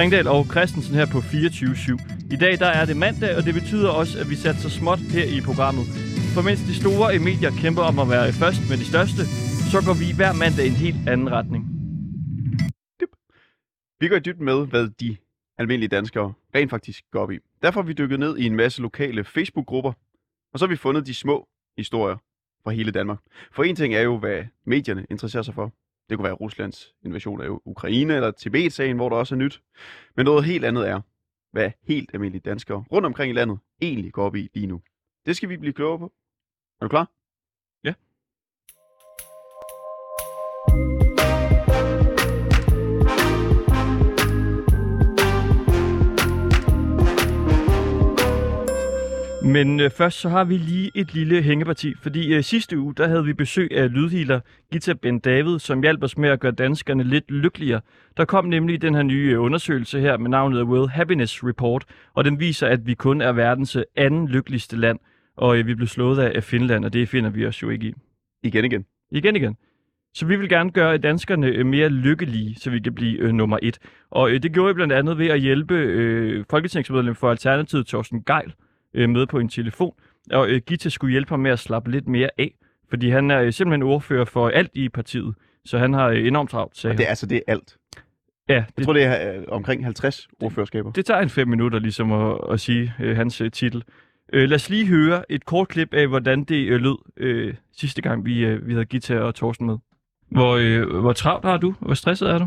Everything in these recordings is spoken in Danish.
Ringdal og Christensen her på 24.7. I dag der er det mandag, og det betyder også, at vi satser så småt her i programmet. For mens de store i medier kæmper om at være først med de største, så går vi hver mandag i en helt anden retning. Vi går i dybden med, hvad de almindelige danskere rent faktisk går op i. Derfor har vi dykket ned i en masse lokale Facebook-grupper, og så har vi fundet de små historier fra hele Danmark. For en ting er jo, hvad medierne interesserer sig for. Det kunne være Ruslands invasion af Ukraine eller Tibet-sagen, hvor der også er nyt. Men noget helt andet er, hvad helt almindelige danskere rundt omkring i landet egentlig går op i lige nu. Det skal vi blive klogere på. Er du klar? Men øh, først så har vi lige et lille hængeparti, fordi øh, sidste uge der havde vi besøg af lydhealer Gita Ben David, som hjalp os med at gøre danskerne lidt lykkeligere. Der kom nemlig den her nye øh, undersøgelse her med navnet World Happiness Report, og den viser, at vi kun er verdens øh, anden lykkeligste land, og øh, vi blev slået af, Finland, og det finder vi os jo ikke i. Igen igen. Igen igen. Så vi vil gerne gøre danskerne øh, mere lykkelige, så vi kan blive øh, nummer et. Og øh, det gjorde vi blandt andet ved at hjælpe øh, folketingsmedlem for Alternativet, Thorsten Geil, øh, med på en telefon. Og øh, Gita skulle hjælpe ham med at slappe lidt mere af, fordi han er øh, simpelthen ordfører for alt i partiet. Så han har øh, enormt travlt, sagde Og det er altså det er alt. Ja, Jeg det, tror, det er øh, omkring 50 ordførerskaber. det tager en fem minutter ligesom at, at sige øh, hans øh, titel. Øh, lad os lige høre et kort klip af, hvordan det øh, lød øh, sidste gang, vi, øh, vi havde Gita og Thorsten med. Hvor, øh, hvor travlt har du? Hvor stresset er du?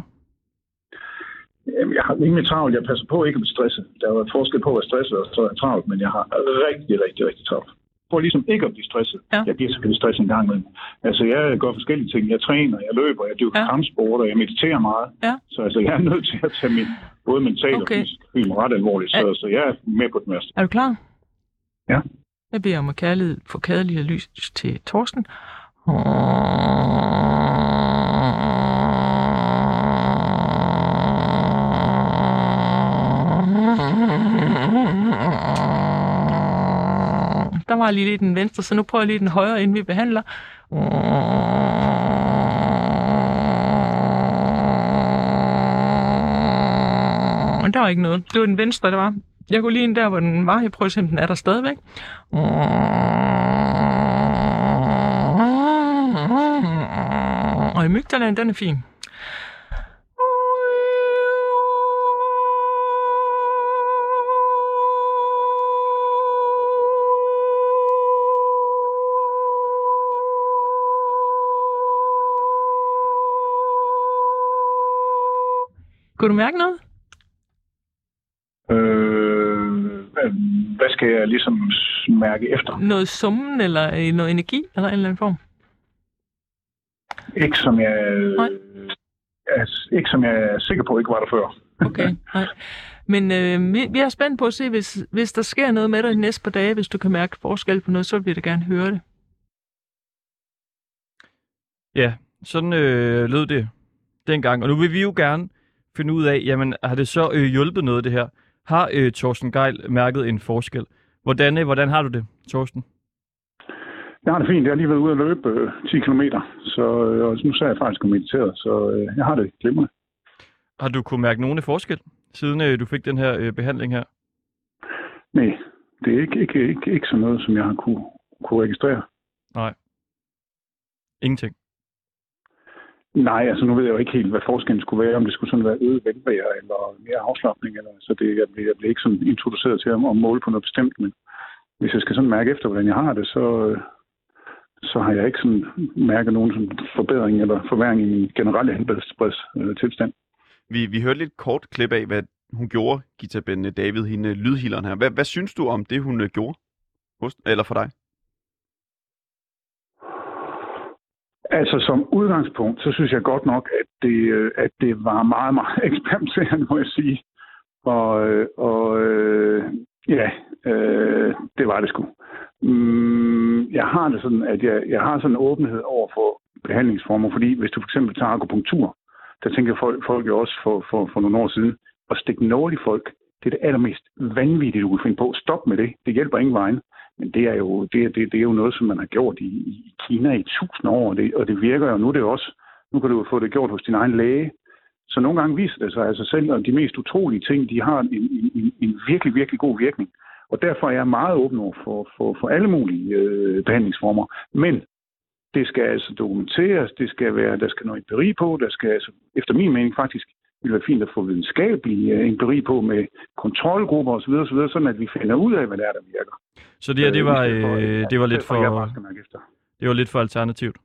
Jamen, jeg har rimelig travlt. Jeg passer på ikke at blive stresset. Der er jo forskel på at være stresset og så er travlt, men jeg har rigtig, rigtig, rigtig travlt. For ligesom ikke at blive stresset. Ja. Jeg bliver selvfølgelig stresset en gang imellem. Altså, jeg gør forskellige ting. Jeg træner, jeg løber, jeg dyrker Ja. kampsport, og jeg mediterer meget. Ja. Så altså, jeg er nødt til at tage min både mentalt Okay. og fysisk film ret alvorligt. Så, så jeg er med på det meste. Er du klar? Ja. Jeg beder om at kærlighed, få kærlighed lys til Torsten. Der var lige lidt den venstre, så nu prøver jeg lige den højre, inden vi behandler. Men der var ikke noget. Det var den venstre, der var. Jeg går lige ind der, hvor den var. Jeg prøver at se, om den er der stadigvæk. Og i mygdalen, den er fin. Kunne du mærke noget? Øh, hvad- skal jeg ligesom mærke efter? Noget summen eller øh, noget energi eller en eller anden form? Ikke som jeg, Nej. er, ikke som jeg er sikker på, ikke var der før. Okay, nej. Men øh, vi, vi er spændt på at se, hvis, hvis der sker noget med dig de næste par dage, hvis du kan mærke forskel på noget, så vil vi da gerne høre det. Ja, sådan øh, lød det dengang. Og nu vil vi jo gerne finde ud af, jamen har det så øh, hjulpet noget det her? Har øh, Thorsten Geil mærket en forskel? Hvordan, øh, hvordan har du det, Thorsten? Jeg har det fint. Jeg har lige været ude at løbe øh, 10 km, så øh, og nu så er jeg faktisk og mediteret, så øh, jeg har det glimrende. Har du kunne mærke nogen forskel, siden øh, du fik den her øh, behandling her? Nej, det er ikke, ikke, ikke, ikke sådan noget, som jeg har kunne, kunne registrere. Nej. Ingenting. Nej, altså nu ved jeg jo ikke helt, hvad forskellen skulle være, om det skulle sådan være øget velvære eller mere afslappning. Eller, så det, jeg, bliver, jeg bliver ikke sådan introduceret til at, at måle på noget bestemt, men hvis jeg skal sådan mærke efter, hvordan jeg har det, så, så har jeg ikke sådan mærket nogen sådan forbedring eller forværing i min generelle helbredstilstand. Vi, vi hørte lidt kort klip af, hvad hun gjorde, Gita Ben David, hende lydhilderen her. Hvad, hvad synes du om det, hun øh, gjorde? Hos, eller for dig? Altså som udgangspunkt, så synes jeg godt nok, at det, øh, at det var meget, meget eksperimenterende, må jeg sige. Og, øh, og øh, ja, øh, det var det sgu. Mm, jeg har det sådan, at jeg, jeg har sådan en åbenhed over for behandlingsformer, fordi hvis du for eksempel tager akupunktur, der tænker folk, folk jo også for, for, for nogle år siden, at stikke nål i folk, det er det allermest vanvittige, du kan finde på. Stop med det. Det hjælper ingen vejen. Men det er jo, det, det, det er jo noget, som man har gjort i, i Kina i tusind år, og det, og det virker jo. Nu er det også, nu kan du jo få det gjort hos din egen læge, Så nogle gange viser det sig altså selv, at de mest utrolige ting, de har en, en, en, en virkelig, virkelig god virkning. Og derfor er jeg meget åben over for, for, for alle mulige øh, behandlingsformer. Men det skal altså dokumenteres, det skal være, der skal noget empiri på, der skal altså, efter min mening faktisk, ville være fint at få videnskabelig øh, empiri på med kontrolgrupper osv., osv., sådan at vi finder ud af, hvad det er, der virker. Så det her, det var, stedet for, øh, det var lidt for, det var lidt for alternativt.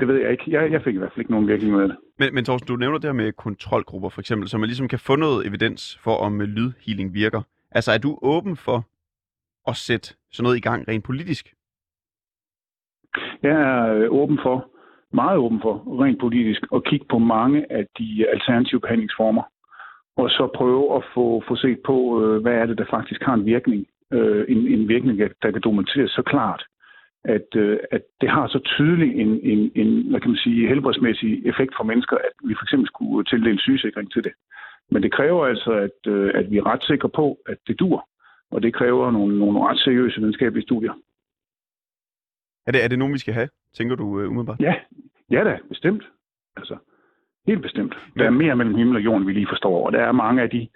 Det ved jeg ikke. Jeg, jeg fik i hvert fald ikke nogen virkning ud af det. Men, men Torsten, du nævner det her med kontrolgrupper for eksempel, så man ligesom kan få noget evidens for, om øh, lydhealing virker. Altså er du åben for at sætte sådan noget i gang rent politisk? Jeg er øh, åben for, meget åben for, rent politisk, at kigge på mange af de alternative behandlingsformer, og så prøve at få, få set på, øh, hvad er det, der faktisk har en virkning. Øh, en, en virkning, der kan dokumenteres så klart, at, øh, at det har så tydelig en, en, en hvad kan man sige, helbredsmæssig effekt for mennesker, at vi for eksempel skulle tildele sygesikring til det. Men det kræver altså, at, at vi er ret sikre på, at det dur. Og det kræver nogle, nogle ret seriøse videnskabelige studier. Er det, er det nogen, vi skal have, tænker du uh, umiddelbart? Ja, ja da, bestemt. Altså, helt bestemt. Der er mere mellem himmel og jorden, vi lige forstår, og der er mange af de,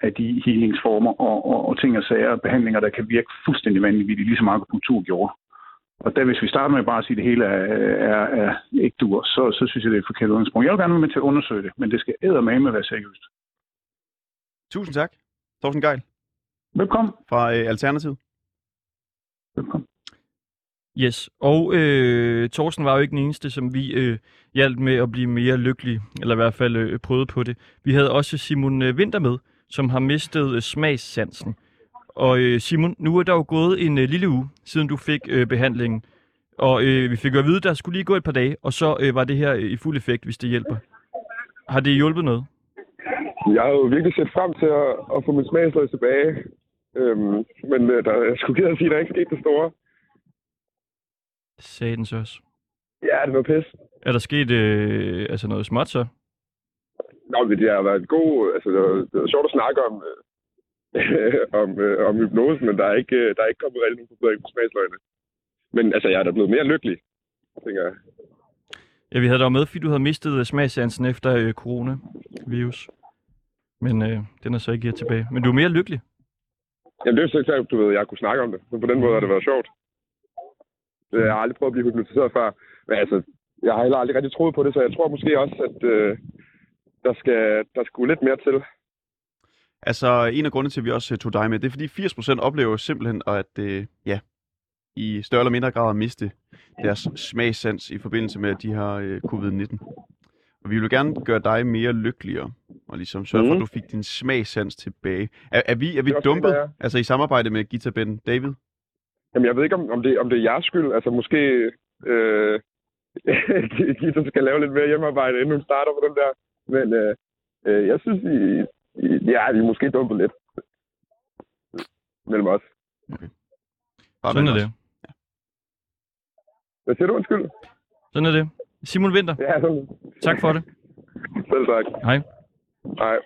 af de healingsformer og, og, og ting og sager og behandlinger, der kan virke fuldstændig vanvittigt, ligesom akupunktur gjorde. Og der, hvis vi starter med bare at sige, at det hele er, er, er ikke dur, så, så synes jeg, det er et forkert udgangspunkt. Jeg vil gerne være med til at undersøge det, men det skal eddermame være seriøst. Tusind tak, Torsten Geil Velkommen. fra uh, Alternativet. Velkommen. Yes, og øh, Thorsten var jo ikke den eneste, som vi øh, hjalp med at blive mere lykkelig, eller i hvert fald øh, prøvede på det. Vi havde også Simon øh, Winter med, som har mistet øh, smagssansen. Og øh, Simon, nu er der jo gået en øh, lille uge, siden du fik øh, behandlingen. Og øh, vi fik jo at vide, at der skulle lige gå et par dage, og så øh, var det her øh, i fuld effekt, hvis det hjælper. Har det hjulpet noget? Jeg har jo virkelig set frem til at, at få min smagsløg tilbage. Øhm, men øh, der, jeg skulle gerne sige, at der er ikke sket det store. Satans også. Ja, det var pis. Er der sket øh, altså noget småt så? Nå, men det har været god... Altså, det var, det var sjovt at snakke om, øh, om, øh, om hypnose, men der er ikke, øh, der er ikke kommet rigtig nogen forbedring på smagsløgene. Men altså, jeg er da blevet mere lykkelig, tænker jeg. Ja, vi havde dig med, fordi du havde mistet øh, smagssansen efter øh, coronavirus. Men øh, den er så ikke her tilbage. Men du er mere lykkelig. Jamen, det er jo så klart, du ved, jeg kunne snakke om det. Så på den måde har det været sjovt. Øh, Jeg har aldrig prøvet at blive hypnotiseret før. Men altså, jeg har heller aldrig rigtig troet på det, så jeg tror måske også, at øh, der, skal, der skulle lidt mere til. Altså, en af grundene til, at vi også øh, tog dig med, det er fordi 80% oplever simpelthen, at øh, ja, i større eller mindre grad at miste deres smagssans i forbindelse med, at de har øh, covid-19. Og vi vil gerne gøre dig mere lykkeligere, og ligesom sørge for, Mhm. at du fik din smagssans tilbage. Er, er vi, er vi dumpet, det, altså i samarbejde med Gita Ben David? Jamen, jeg ved ikke, om, om, det, om det er jeres skyld. Altså, måske øh, Gita skal lave lidt mere hjemmearbejde, inden hun starter på den der. Men øh, øh, jeg synes, I, I, ja, vi er måske dumpet lidt. Mellem os. Bare Sådan er det. os. Hvad siger du, undskyld? Sådan er det. Simon Winter, Ja, sådan. tak for det. Selv tak. Hej. Hej.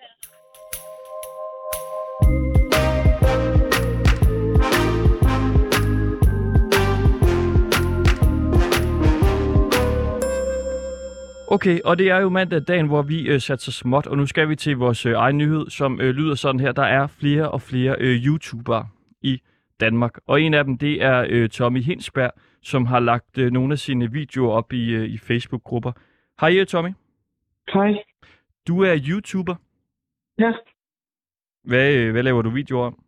Okay, og det er jo mandag dagen, hvor vi øh, satte så småt, og nu skal vi til vores øh, egen nyhed, som øh, lyder sådan her. Der er flere og flere øh, YouTubere i Danmark, og en af dem, det er øh, Tommy Hinsberg, som har lagt øh, nogle af sine videoer op i, øh, i Facebook-grupper. Hej øh, Tommy, Hej. du er YouTuber. Ja, Hvad, øh, hvad laver du videoer om?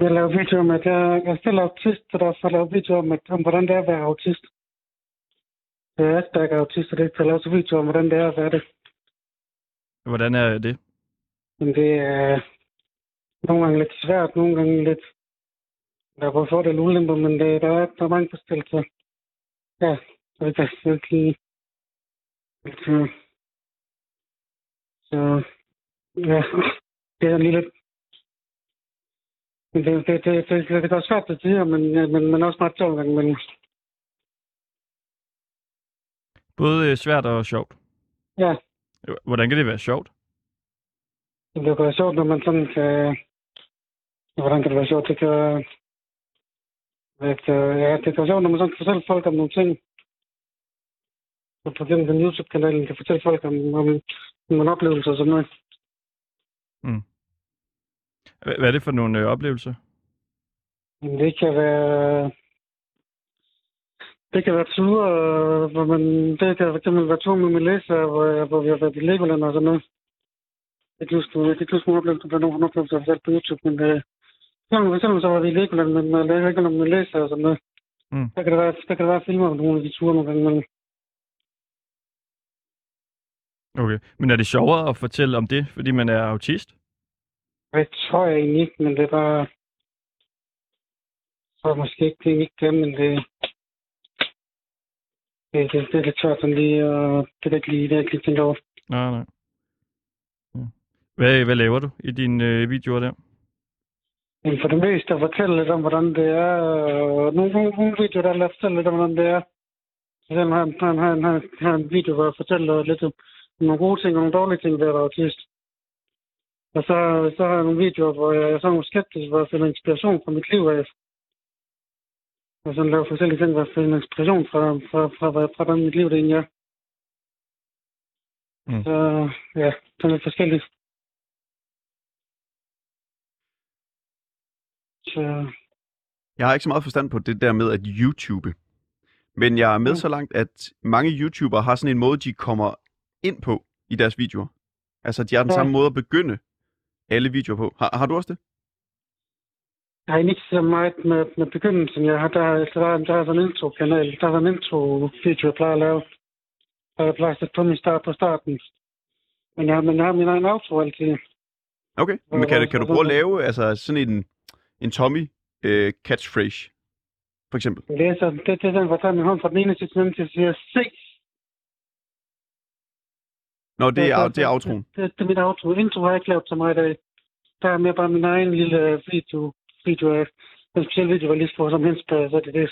jeg laver videoer om, at jeg, jeg er selv autist, så derfor laver videoer om, at, om, hvordan det er at være autist. Jeg er Asperger autist, og det så jeg laver så videoer om, hvordan det er at være det. Hvordan er det? Men det er nogle gange lidt svært, nogle gange lidt... Der er både fordele og ulemper, men det, der, er, der er mange forskellige. Så ja, så jeg kan virkelig... Så, så ja, det er lige lidt... Men det, det, det, det, det, det er svært til tider, men, men, men også meget sjovt. Men Både øh, svært og sjovt. ja, Hvordan kan det være sjovt? det kan være sjovt, når man sådan kan... Hvordan kan det være sjovt? Det kan... At, øh, ja, det kan være sjovt, når man sådan kan fortælle folk om nogle ting. på gennem den YouTube-kanalen kan fortælle folk om, om, om en oplevelse og sådan noget. Hva- Hvad er det for nogle øh, oplevelser? Det kan være... Det kan være ture, øh, hvor man... Det kan eksempel være ture med min læser, hvor, jeg- hvor vi har været i Legoland og sådan noget. Jeg kan huske, jeg kan huske nogle oplevelser, der er nogle oplevelser, jeg har på YouTube, men øh, for eksempel så var vi i Legoland, men jeg lavede ikke med læser og sådan noget. Mm. Der kan det være, der kan det være filmer på nogle af de ture nogle gange imellem. Okay. Men er det sjovere at fortælle om det, fordi man er autist? Det tror jeg egentlig ikke, men det bare... Jeg tror måske ikke, det er ikke det, men det... Det, det, det er lidt svært sådan lige, og det er ikke lige, det er ikke lige tænkt over. Nej, nej. Ja. Hvad, hvad laver du i dine øh, videoer der? Men for det meste at fortælle lidt om, hvordan det er. Og nogle, nogle, nogle videoer, der lader fortælle lidt om, hvordan det er. Så den har, han, han, han, har en video, hvor jeg fortæller lidt om nogle gode ting og nogle dårlige ting ved at være autist. Og så, så har jeg nogle videoer, hvor jeg er sådan nogle skeptisk, hvor jeg finder inspiration fra mit liv af. Og sådan laver forskellige ting, jeg finder inspiration fra, fra, fra, fra, fra hvordan mit liv det egentlig er. Mm. Så ja, er lidt forskelligt. Så Jeg har ikke så meget forstand på det der med at YouTube. Men jeg er med Mm. så langt, at mange YouTubere har sådan en måde, de kommer ind på i deres videoer. Altså, de har den Ja. samme måde at begynde alle videoer på. Har, har du også det? Jeg har ikke så meget med, med begyndelsen. Jeg har, der, der, der, er sådan en intro-kanal. Der er sådan en intro-video, jeg plejer at lave. Og jeg plejer at sætte på min start på starten. Men jeg, men jeg har min egen outro altid. Okay. Men kan, kan du prøve at lave altså, sådan en, en Tommy øh, catchphrase, for eksempel? Det er, så, det, det er den, hvor tager min hånd fra den ene til den anden til at sige, se! Nå, det er, det er Det, outroen. det, det, er mit outro. Intro har jeg ikke lavet så meget af. Der er mere bare min egen lille video. Video af en speciel video, jeg lige får som så er det det.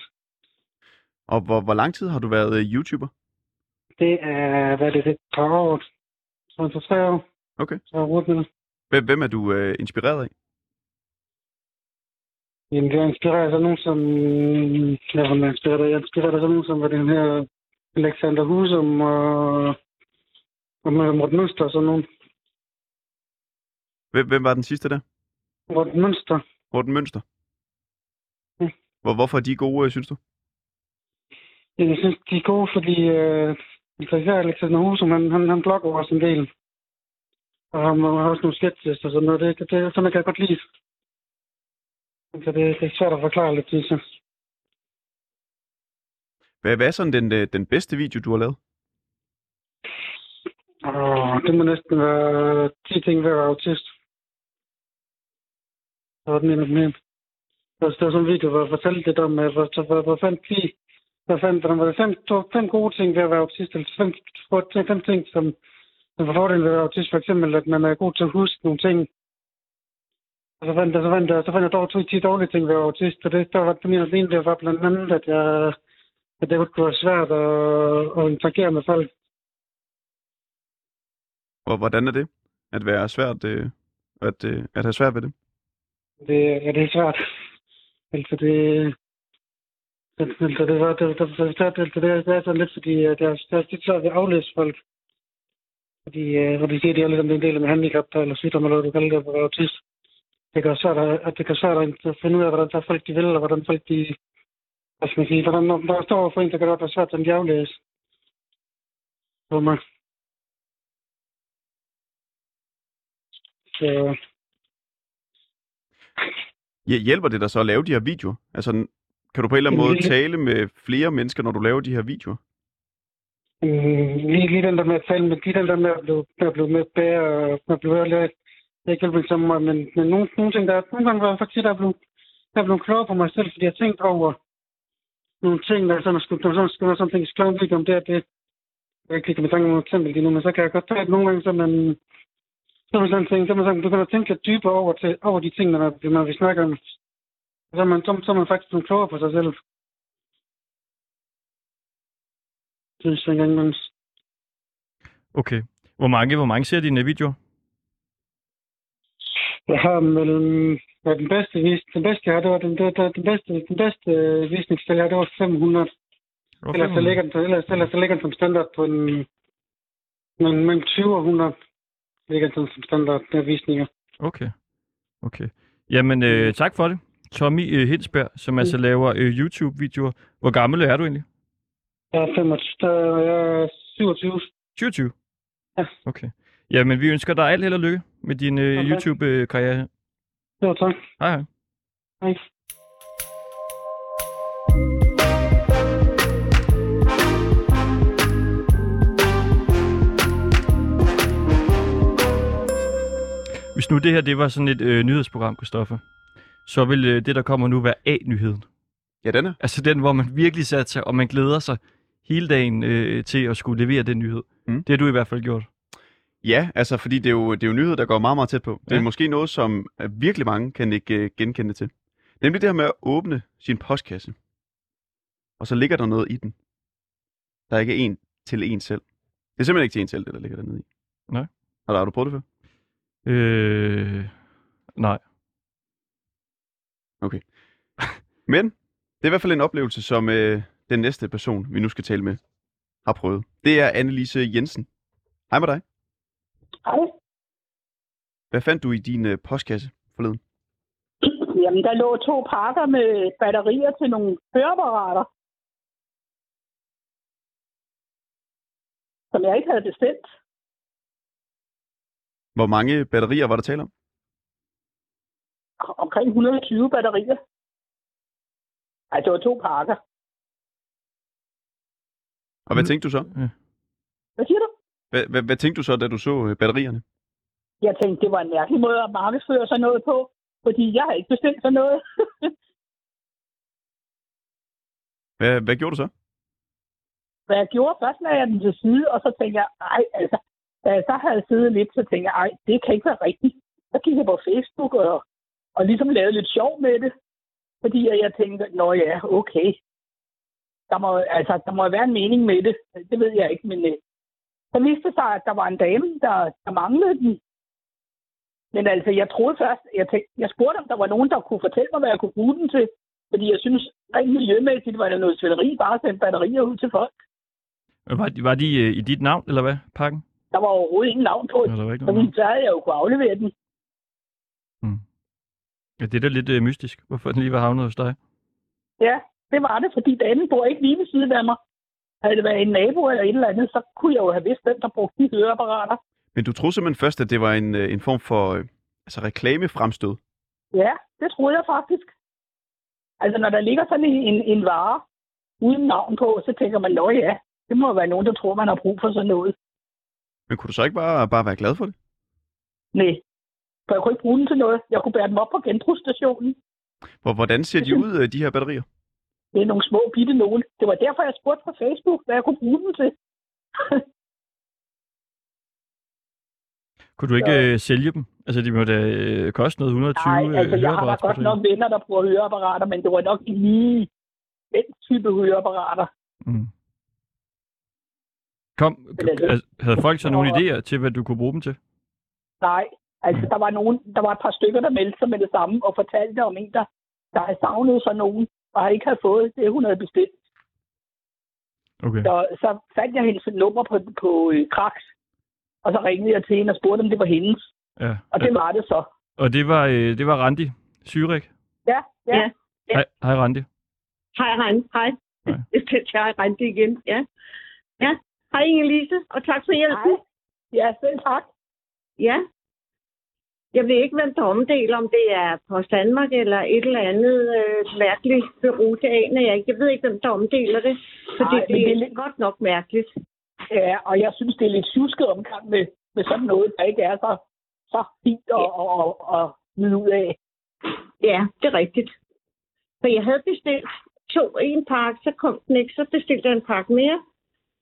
Og hvor, hvor lang tid har du været øh, YouTuber? Det er, hvad er det, er et par år. Så for tre år. Okay. Så er jeg med det. Hvem, hvem er du øh, inspireret af? Jamen, jeg er inspireret af sådan nogen som... Hvad var man inspireret af? Jeg er inspireret af sådan nogen som var den her Alexander Husum og... Og Morten Mønster og sådan nogen. Hvem, hvem var den sidste der? Morten Mønster. Morten Mønster? Mm. Hvor, hvorfor er de gode, øh, synes du? Jamen, Jeg synes, de er gode, fordi... Øh, altså, især Alexander Husum, han, han, han blogger også en del. Og han har også nogle sketches og sådan noget. Det, det, det, sådan kan jeg godt lide. Så det, det er svært at forklare lidt, synes jeg. Hvad, hvad er sådan den, øh, den bedste video, du har lavet? Åh, det må næsten være 10 ting ved at være autist. Så var den en af dem her. Der var sådan en video, hvor jeg fortalte lidt om, hvor, hvor, hvor fandt de, hvor fandt hvordan var det fem, to, fem gode ting ved at være autist, eller fem, fem, fem ting, som, som var fordelen ved at være autist, for eksempel, at man er god til at huske nogle ting. Og så fandt jeg, så fandt jeg, så fandt jeg dog to, 10 dårlige ting ved at være autist, og det, der var det min ene, det var blandt andet, at jeg, at det kunne være svært at, at interagere med folk. Og hvordan er det? At være svært, øh, at, øh, at have svært ved det? Det, ja, det er svært. Altså det... Altså det var det, det, det, det, det, det, det er sådan lidt, fordi det er, det er tit svært ved at aflæse folk. Fordi, øh, hvor de siger, at de er lidt om en del med handicap, eller sygdom, eller hvad du kalder det, at autist. Det kan svært, at, at det kan svært at finde ud af, hvordan der folk de vil, og hvordan folk de... Hvad skal man sige? Hvordan, når der står for en, der kan det være svært, at de aflæse. For mig. Så hjælper det dig så at lave de her videoer? Altså, kan du på en eller anden måde tale med flere mennesker, når du laver de her videoer? Mm, lige, lige den der med at tale med, lige den der med at blive, med at blive med bedre, og med at blive lært. Det er ikke hjælper så meget, men, men nogle, nogle ting, der, nogle gange var jeg faktisk, der er blevet, der er blevet klogere på mig selv, fordi jeg har tænkt over nogle ting, der er sådan, at skulle, er sådan, skulle være sådan, en video om det, det, jeg kan ikke komme i tanke om noget eksempel lige nu, men så kan jeg godt tage nogle gange, så man, så man sådan ting, så man sådan, begynder at tænke lidt dybere over, til, over de ting, når, når vi snakker om. Så er man, så, så er man faktisk blevet klogere på sig selv. Synes jeg engang, man Okay. Hvor mange, hvor mange ser dine videoer? Jeg har mellem... Ja, den bedste, vis, den bedste, jeg har, det var den, det, den bedste, den bedste øh, visningsstil, jeg har, det var 500. Hvor Ellers så 500? ligger den, ellers, ellers så ligger den som standard på en, men mellem 20 og 100 ligger den som standard der visninger. Okay. Okay. Jamen, øh, tak for det. Tommy øh, Hinsberg, som altså laver øh, YouTube-videoer. Hvor gammel er du egentlig? Jeg er 25, der, jeg er 27. 27? Ja. Okay. Jamen, vi ønsker dig alt held og lykke med din øh, Okay. YouTube-karriere. Jo, tak. Hej hej. Hej. Hvis nu det her det var sådan et øh, nyhedsprogram, Christoffer, så vil øh, det, der kommer nu, være A-nyheden. Ja, den er. Altså den, hvor man virkelig satte sig, og man glæder sig hele dagen øh, til at skulle levere den nyhed. Mm. Det har du i hvert fald gjort. Ja, altså, fordi det er jo, det er jo nyheder, der går meget, meget tæt på. Det er Ja. måske noget, som øh, virkelig mange kan ikke øh, genkende til. Nemlig det her med at åbne sin postkasse. Og så ligger der noget i den. Der er ikke en til en selv. Det er simpelthen ikke til en selv, det der ligger dernede i. Nej. Har du, har du prøvet det før? Øh, nej. Men det er i hvert fald en oplevelse, som øh, den næste person, vi nu skal tale med, har prøvet. Det er Annelise Jensen. Hej med dig. Hej. Hvad fandt du i din øh, postkasse forleden? Jamen, der lå to pakker med batterier til nogle høreapparater, som jeg ikke havde bestilt. Hvor mange batterier var der tale om? Omkring 120 batterier. Ej, det var to pakker. Og hvad Mm. tænkte du så? Hvad siger du? Hvad, hvad, hvad tænkte du så, da du så øh, batterierne? Jeg tænkte, det var en mærkelig måde at markedsføre sådan noget på, fordi jeg har ikke bestilt sådan noget. Hvad, hvad gjorde du så? Hvad jeg gjorde, først lagde jeg den til side, og så tænkte jeg, ej, altså, da jeg så havde siddet lidt, så tænkte jeg, ej, det kan ikke være rigtigt. Så gik jeg på Facebook og, og ligesom lavede lidt sjov med det, fordi jeg, tænkte, nå ja, okay. Der må, altså, der må være en mening med det. Det ved jeg ikke, men øh, så viste det sig, at der var en dame, der, der manglede den. Men altså, jeg troede først, jeg, tænkte, jeg spurgte, om der var nogen, der kunne fortælle mig, hvad jeg kunne bruge den til. Fordi jeg synes, rent miljømæssigt var det noget svineri, bare at sende batterier ud til folk. Var de, var de øh, i dit navn, eller hvad, pakken? Der var overhovedet ingen navn på. Der var ikke Så havde jeg jo kunne aflevere den. Ja, det er da lidt øh, mystisk, hvorfor den lige var havnet hos dig. Ja, det var det, fordi damen bor ikke lige ved siden af mig. Havde det været en nabo eller et eller andet, så kunne jeg jo have vidst, hvem der brugte de høreapparater. Men du troede simpelthen først, at det var en, øh, en form for øh, altså reklamefremstød. Ja, det troede jeg faktisk. Altså, når der ligger sådan en, en, en vare uden navn på, så tænker man, nå ja, det må være nogen, der tror, man har brug for sådan noget. Men kunne du så ikke bare, bare være glad for det? Nej, for jeg kunne ikke bruge den til noget. Jeg kunne bære dem op på genbrugsstationen. Hvor, hvordan ser de ud, øh, de her batterier? Det er nogle små bitte nogen. Det var derfor, jeg spurgte på Facebook, hvad jeg kunne bruge dem til. Kunne du ikke øh, sælge dem? Altså, de må da øh, koste noget 120 Nej, altså øh, jeg har da godt nok venner, der bruger høreapparater, men det var nok ikke lige den type høreapparater. Mm. Kom, altså- havde folk så nogle Og- idéer til, hvad du kunne bruge dem til? Nej, altså der var nogen, der var et par stykker, der meldte sig med det samme og fortalte om en, der, der havde savnet sig nogen, og ikke havde fået det, hun havde bestilt. Okay. Så, så fandt jeg hendes nummer på, på øh, Kraks, og så ringede jeg til hende og spurgte, om det var hendes. Ja. Og det var det så. Og det var, øh, det var Randi Syrik. Ja, ja. Ja. Hej, hej Randi. Hej, Rand. Hej. Hej. Det er Rand igen. Ja. Ja. Hej, Inge-Lise, og tak for hjælpen. Hej. Ja, selv tak. Ja. Jeg ved ikke, hvem der omdeler, om det er Post Danmark eller et eller andet øh, mærkeligt bureau. Det aner jeg ikke. Jeg ved ikke, hvem der omdeler det, men det det er lidt- godt nok mærkeligt. Ja, og jeg synes, det er lidt tjusket omgang med, med sådan noget, der ikke er så, så fint at, at, at, at nyde ud af. Ja, det er rigtigt. For jeg havde bestilt to en pakke, så kom den ikke. Så bestilte jeg en pakke mere,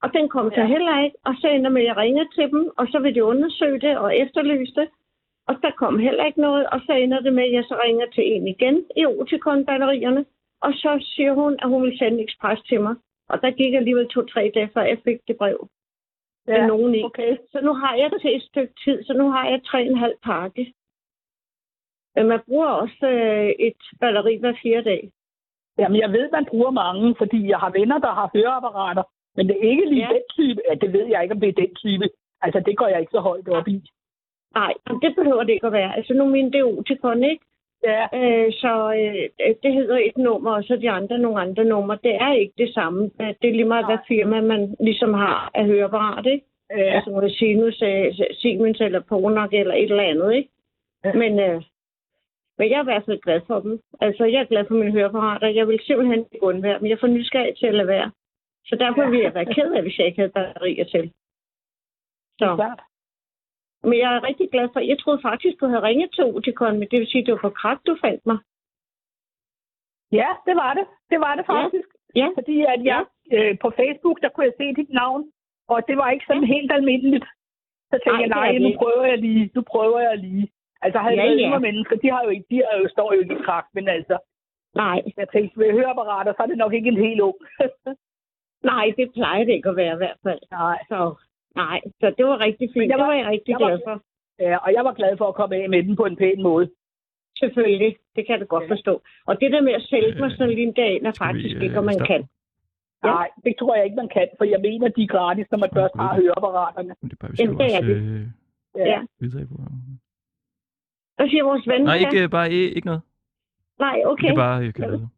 og den kom så Ja. heller ikke. Og så ender med, at jeg ringer til dem, og så vil de undersøge det og efterlyse det. Og der kom heller ikke noget, og så ender det med, at jeg så ringer til en igen i Oticon-batterierne. Og så siger hun, at hun vil sende en ekspres til mig. Og der gik alligevel to-tre dage, før jeg fik det brev. Ja, Ja, nogen ikke. okay. Så nu har jeg til et stykke tid, så nu har jeg tre og en halv pakke. Men man bruger også øh, et batteri hver fire dage. Jamen, jeg ved, man bruger mange, fordi jeg har venner, der har høreapparater, men det er ikke lige Ja. den type. Ja, det ved jeg ikke, om det er den type. Altså, det går jeg ikke så højt op i. Nej, det behøver det ikke at være. Altså nu er mine det Oticon, ikke? Ja, Øh, så øh, det hedder et nummer, og så de andre nogle andre numre. Det er ikke det samme. Det er lige meget, hvad firma man ligesom har af høreapparat, ikke? ja. Altså noget Sinus, øh, Siemens eller Ponak eller et eller andet, ikke? Ja. Men, øh, men jeg er i hvert fald glad for dem. Altså, jeg er glad for mine høreapparater. Jeg vil simpelthen ikke undvære dem. Jeg får nysgerrig til at lade være. Så derfor ville jeg være ked af, hvis jeg ikke havde batterier til. Så. Men jeg er rigtig glad for, jeg troede faktisk, du havde ringet til Oticon, men det vil sige, at det var på kræft, du fandt mig. Ja, det var det. Det var det faktisk. Ja, Fordi at jeg øh, på Facebook, der kunne jeg se dit navn, og det var ikke sådan helt almindeligt. Så tænkte Nej, jeg, nej, nu prøver jeg lige. Nu prøver jeg lige. Altså, havde Ja, ja, ja. ja. mennesker, de, har jo ikke, de har jo, står jo ikke i trakt, men altså, nej, jeg tænkte, ved høreapparater, så er det nok ikke en helt ung. nej, det plejer det ikke at være i hvert fald. nej. Så, nej, så det var rigtig fint. Jeg det var- var jeg rigtig jeg var- glad for. Ja, og jeg var glad for at komme af med den på en pæn måde. Selvfølgelig, det kan jeg da godt forstå. Og det der med at sælge mig sådan lige en dag, er Skal vi, faktisk øh, ikke, om man starte? kan. Ja. Nej, det tror jeg ikke, man kan, for jeg mener, de er gratis, når man først har det. høreapparaterne. Men det er bare, vi det er også det. øh, Ja. Ja. videre på. Hvad siger vores ven? Nej, ikke, øh, bare ikke, ikke noget. Nej, okay. kan bare øh, kalde det.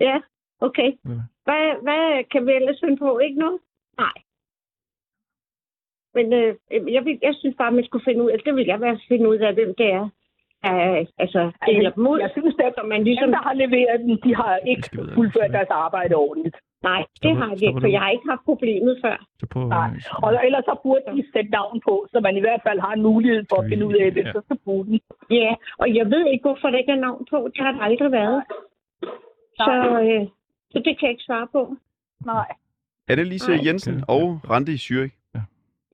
Ja, okay. Hvad? Hvad, hvad kan vi ellers finde på? Ikke noget? Nej. Men øh, jeg, vil, jeg synes bare, man skulle finde ud af, det vil jeg være finde ud af, hvem det er. Uh, altså, deler dem ud, Jeg synes, at man dem, ligesom... der har leveret den, de har ikke fuldført deres arbejde ordentligt. Nej, det Stopper- har de ikke, for jeg har ikke haft problemet før. Prøv Nej. øh, Og ellers så burde de sætte navn på, så man i hvert fald har en mulighed for at finde ud af det, ja. så skal bruge den. Ja, og jeg ved ikke, hvorfor der ikke er navn på. Det har der aldrig været. Så, øh, så det kan jeg ikke svare på. Nej. Annelise Nej. Jensen Okay. og Randi Zürich. Ja.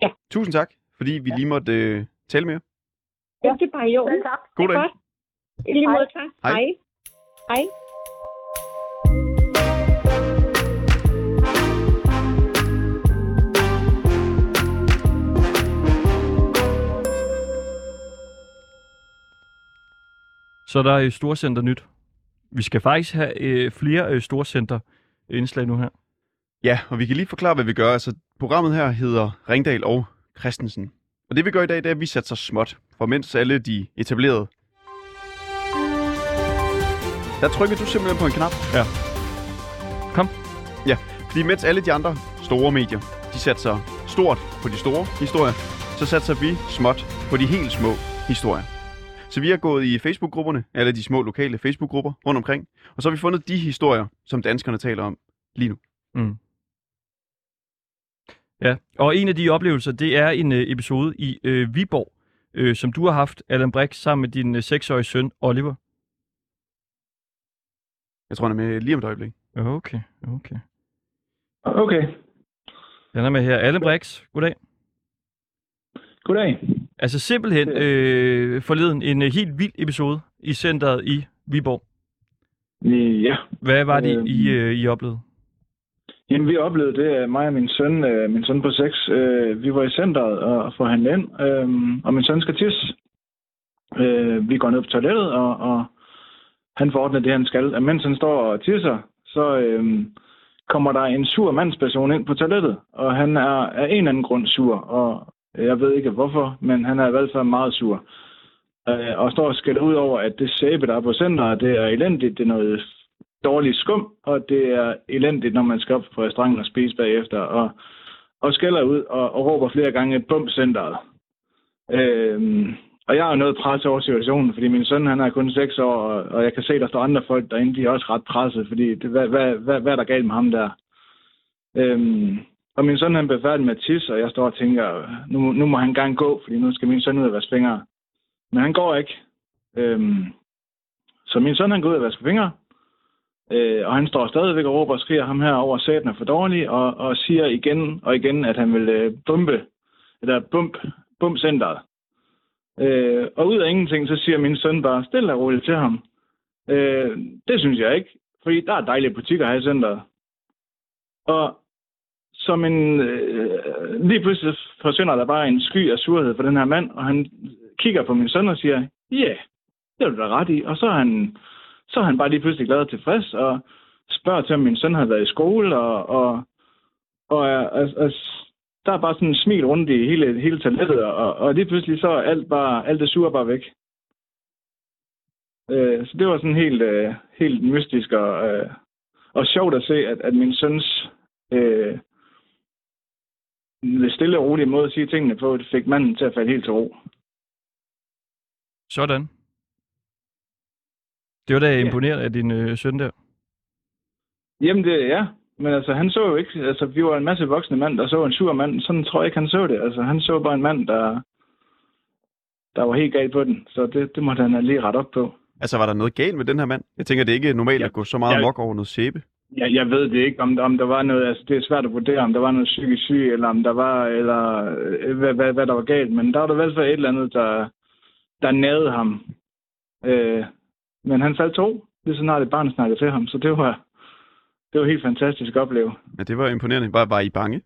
Ja. Tusind tak, fordi vi lige måtte øh, tale med jer. Ja. Det er bare i orden. Tak. God Det er dag. godt. I lige måde, tak. Hej. Hej. Hej. Så der er øh, Storcenter Nyt. Vi skal faktisk have øh, flere øh, Storcenter indslag nu her. Ja, og vi kan lige forklare, hvad vi gør. Altså, programmet her hedder Ringdal og Christensen. Og det vi gør i dag, det er, at vi sætter så småt. For mens alle de etablerede... Der trykker du simpelthen på en knap. Ja. Kom. Ja, fordi mens alle de andre store medier, de satser stort på de store historier, så satser vi småt på de helt små historier. Så vi har gået i Facebook-grupperne, alle de små lokale Facebook-grupper rundt omkring, og så har vi fundet de historier, som danskerne taler om lige nu. Mm. Ja, og en af de oplevelser, det er en øh, episode i øh, Viborg, øh, som du har haft, Allan Brix, sammen med din øh, seksårige søn, Oliver. Jeg tror, han er med lige om et øjeblik. Okay, okay. Okay. Den er med her. Allan Brix, goddag. Goddag. Altså simpelthen øh, forleden en øh, helt vild episode i centret i Viborg. Ja. Hvad var det, Øhm. I, øh, I oplevede? Jamen, vi oplevede det, at mig og min søn, øh, min søn på 6, øh, vi var i centret og får handlet ind, øh, og min søn skal tisse. Øh, vi går ned på toilettet, og, og han får ordnet det, han skal. Og mens han står og tisser, så øh, kommer der en sur mandsperson ind på toilettet, og han er af en eller anden grund sur, og jeg ved ikke hvorfor, men han er i hvert fald meget sur. Øh, og står og skælder ud over, at det sæbe, der er på centret, det er elendigt, det er noget dårligt skum, og det er elendigt, når man skal op på restauranten og spise bagefter, og, og skælder ud og, og råber flere gange, bum centret. Øhm, og jeg er jo noget presset over situationen, fordi min søn han er kun 6 år, og, og jeg kan se, der står andre folk derinde, de er også ret presset, fordi det, hvad, hvad, hvad, hvad er der galt med ham der? Øhm, og min søn han blev færdig med at tisse, og jeg står og tænker, nu, nu må han gerne gå, fordi nu skal min søn ud og vaske fingre. Men han går ikke. Øhm, så min søn han går ud og vasker fingre, Øh, og han står stadigvæk og råber og skriger ham her over, at er for dårlig, og, og siger igen og igen, at han vil øh, bumpe, eller bump, bump centeret. Øh, og ud af ingenting, så siger min søn bare stille og roligt til ham. Øh, det synes jeg ikke, fordi der er dejlige butikker her i centret. Og som en, øh, lige pludselig forsvinder der bare en sky af surhed for den her mand, og han kigger på min søn og siger, ja, yeah, det er du da ret i. Og så er han så er han bare lige pludselig glad og tilfreds, og spørger til, om min søn har været i skole, og, og, og og, og er, der er bare sådan en smil rundt i hele, hele toilettet, og, og lige pludselig så er alt, bare, alt det sure bare væk. Øh, så det var sådan helt, øh, helt mystisk og, øh, og sjovt at se, at, at min søns øh, lidt stille og rolige måde at sige tingene på, det fik manden til at falde helt til ro. Sådan. Det var da Ja. imponeret af din øh, søn der. Jamen det, ja. Men altså, han så jo ikke, altså vi var en masse voksne mand, der så en sur mand. Sådan tror jeg ikke, han så det. Altså, han så bare en mand, der, der var helt galt på den. Så det, det måtte han have lige ret op på. Altså, var der noget galt med den her mand? Jeg tænker, det er ikke normalt Ja. at gå så meget Ja. mok over noget sæbe. Jeg, jeg ved det ikke, om, om der var noget, altså det er svært at vurdere, om der var noget psykisk syg, eller om der var, eller øh, hvad, hvad, hvad der var galt. Men der var der i hvert fald et eller andet, der, der nærede ham. Øh, men han faldt to, lige så snart et barn snakkede til ham. Så det var, det var helt fantastisk at opleve. Ja, det var imponerende. Var, var I bange?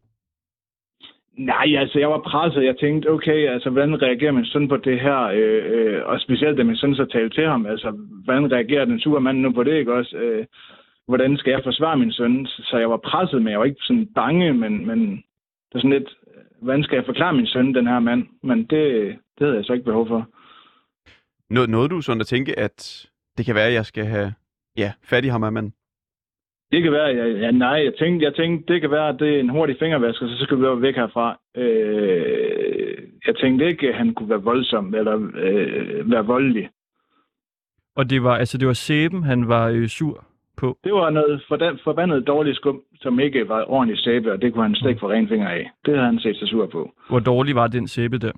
Nej, altså jeg var presset. Jeg tænkte, okay, altså hvordan reagerer min søn på det her? Øh, øh, og specielt da min søn så talte til ham, altså hvordan reagerer den sure mand nu på det, ikke også? Øh, hvordan skal jeg forsvare min søn? Så jeg var presset, men jeg var ikke sådan bange, men, men det er sådan lidt, hvordan skal jeg forklare min søn, den her mand? Men det, det havde jeg så ikke behov for. Nå, nåede du sådan at tænke, at det kan være, at jeg skal have ja, fat i ham her mand? Det kan være, jeg, ja, nej, jeg tænkte, jeg tænkte, det kan være, at det er en hurtig fingervask, og så skal vi være væk herfra. Øh, jeg tænkte ikke, at han kunne være voldsom, eller øh, være voldelig. Og det var, altså, det var sæben, han var øh, sur på. Det var noget forbandet dårligt skum, som ikke var ordentligt sæbe, og det kunne han slet ikke få ren finger af. Det havde han set sig sur på. Hvor dårlig var den sæbe der?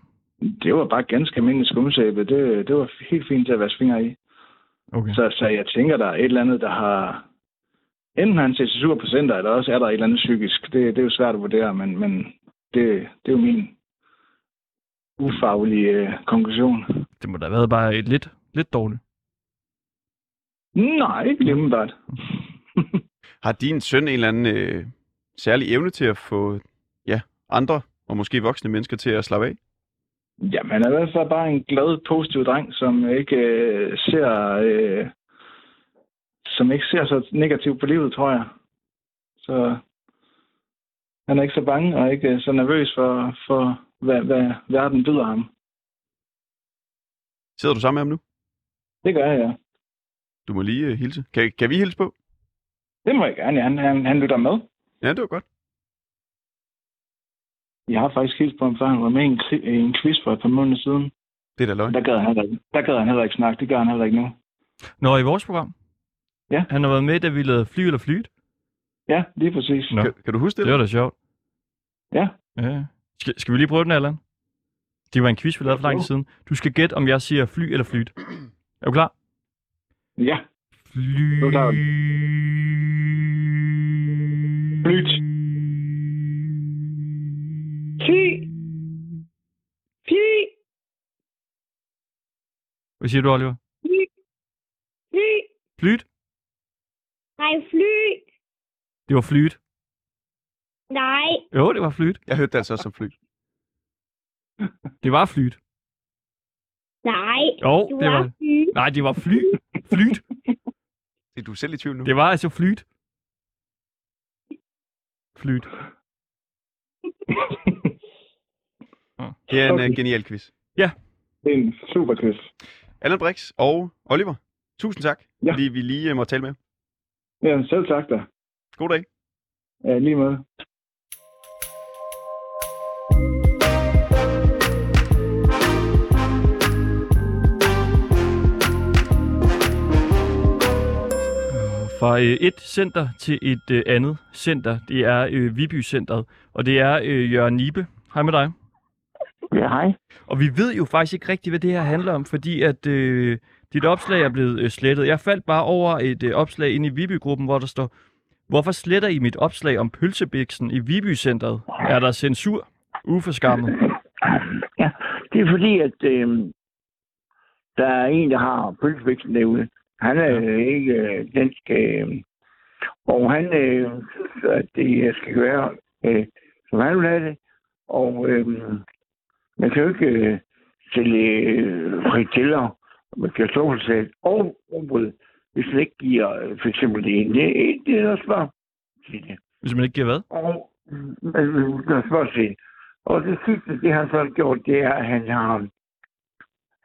Det var bare ganske almindelig skumsæbe. Det, det var helt fint til at vaske fingre i. Okay. Så, så jeg tænker, der er et eller andet, der har... Enten har han set sig sur på center, eller også er der et eller andet psykisk. Det, det er jo svært at vurdere, men, men det, det er jo min ufaglige øh, konklusion. Det må da have været bare et lidt, lidt dårligt. Nej, ikke lige umiddelbart. Har din søn en eller anden øh, særlig evne til at få ja, andre og måske voksne mennesker til at slappe af? Jamen, han er i hvert fald bare en glad, positiv dreng, som ikke øh, ser... Øh, som ikke ser så negativt på livet, tror jeg. Så han er ikke så bange og ikke så nervøs for, for hvad, hvad verden byder ham. Sidder du sammen med ham nu? Det gør jeg, ja. Du må lige øh, hilse. Kan, kan vi hilse på? Det må jeg gerne. Han, han, han lytter med. Ja, det var godt. Jeg har faktisk hilst på ham, før han var med i en, en quiz for et par måneder siden. Det er da løgn. Der gad han heller ikke, der gad han heller ikke snakke. Det gør han heller ikke nu. Nå, i vores program? Ja. Han har været med, da vi lavede fly eller flyt. Ja, lige præcis. Nå. Kan, kan du huske det? Det var da sjovt. Ja. ja. Skal, skal vi lige prøve den, Allan? Det var en quiz, vi lavede for lang tid siden. Du skal gætte, om jeg siger fly eller flyt. Er du klar? Ja. Fly... Nu tager vi Flyt. Fly. Fly. Hvad siger du, Oliver? Fly. Fly. Flyt? Nej, fly. Det var flyt. Nej. Jo, det var flyt. Jeg hørte det altså også som fly. Det var flyt. Nej. Jo, Du det var... fly. Nej, det var fly. Flyt. Det er du selv i tvivl nu. Det var altså flyt. Flyt. Det er en Okay. okay. genial quiz. Det er en super quiz. Allan Brix og Oliver, tusind tak, Ja. ja. fordi vi lige øh, må tale med. Ja, selv tak da. God dag. Ja, lige måde. Fra øh, et center til et øh, andet center. Det er øh, Viby Centret, og det er øh, Jørgen Nibe. Hej med dig. Ja, hej. Og vi ved jo faktisk ikke rigtigt, hvad det her handler om, fordi at øh, dit opslag er blevet øh, slettet. Jeg faldt bare over et øh, opslag inde i Viby-gruppen, hvor der står, hvorfor sletter I mit opslag om pølsebiksen i Viby Centret? Er der censur? Uforskammet. Ja, det er fordi, at øh, der er en, der har pølsebiksen derude. Han er øh, ikke øh, dansk, øh, og han øh, synes, at det skal være, øh, som han vil have det. Og øh, man kan jo ikke øh, sælge øh, friteller med kartoffelsalat og rugbrød hvis man ikke giver øh, for eksempel det ene, det, det, er spørg til det. Hvis man ikke giver hvad? Og men, der spørg til det. Og det sidste, det han så har gjort, det er, at han har,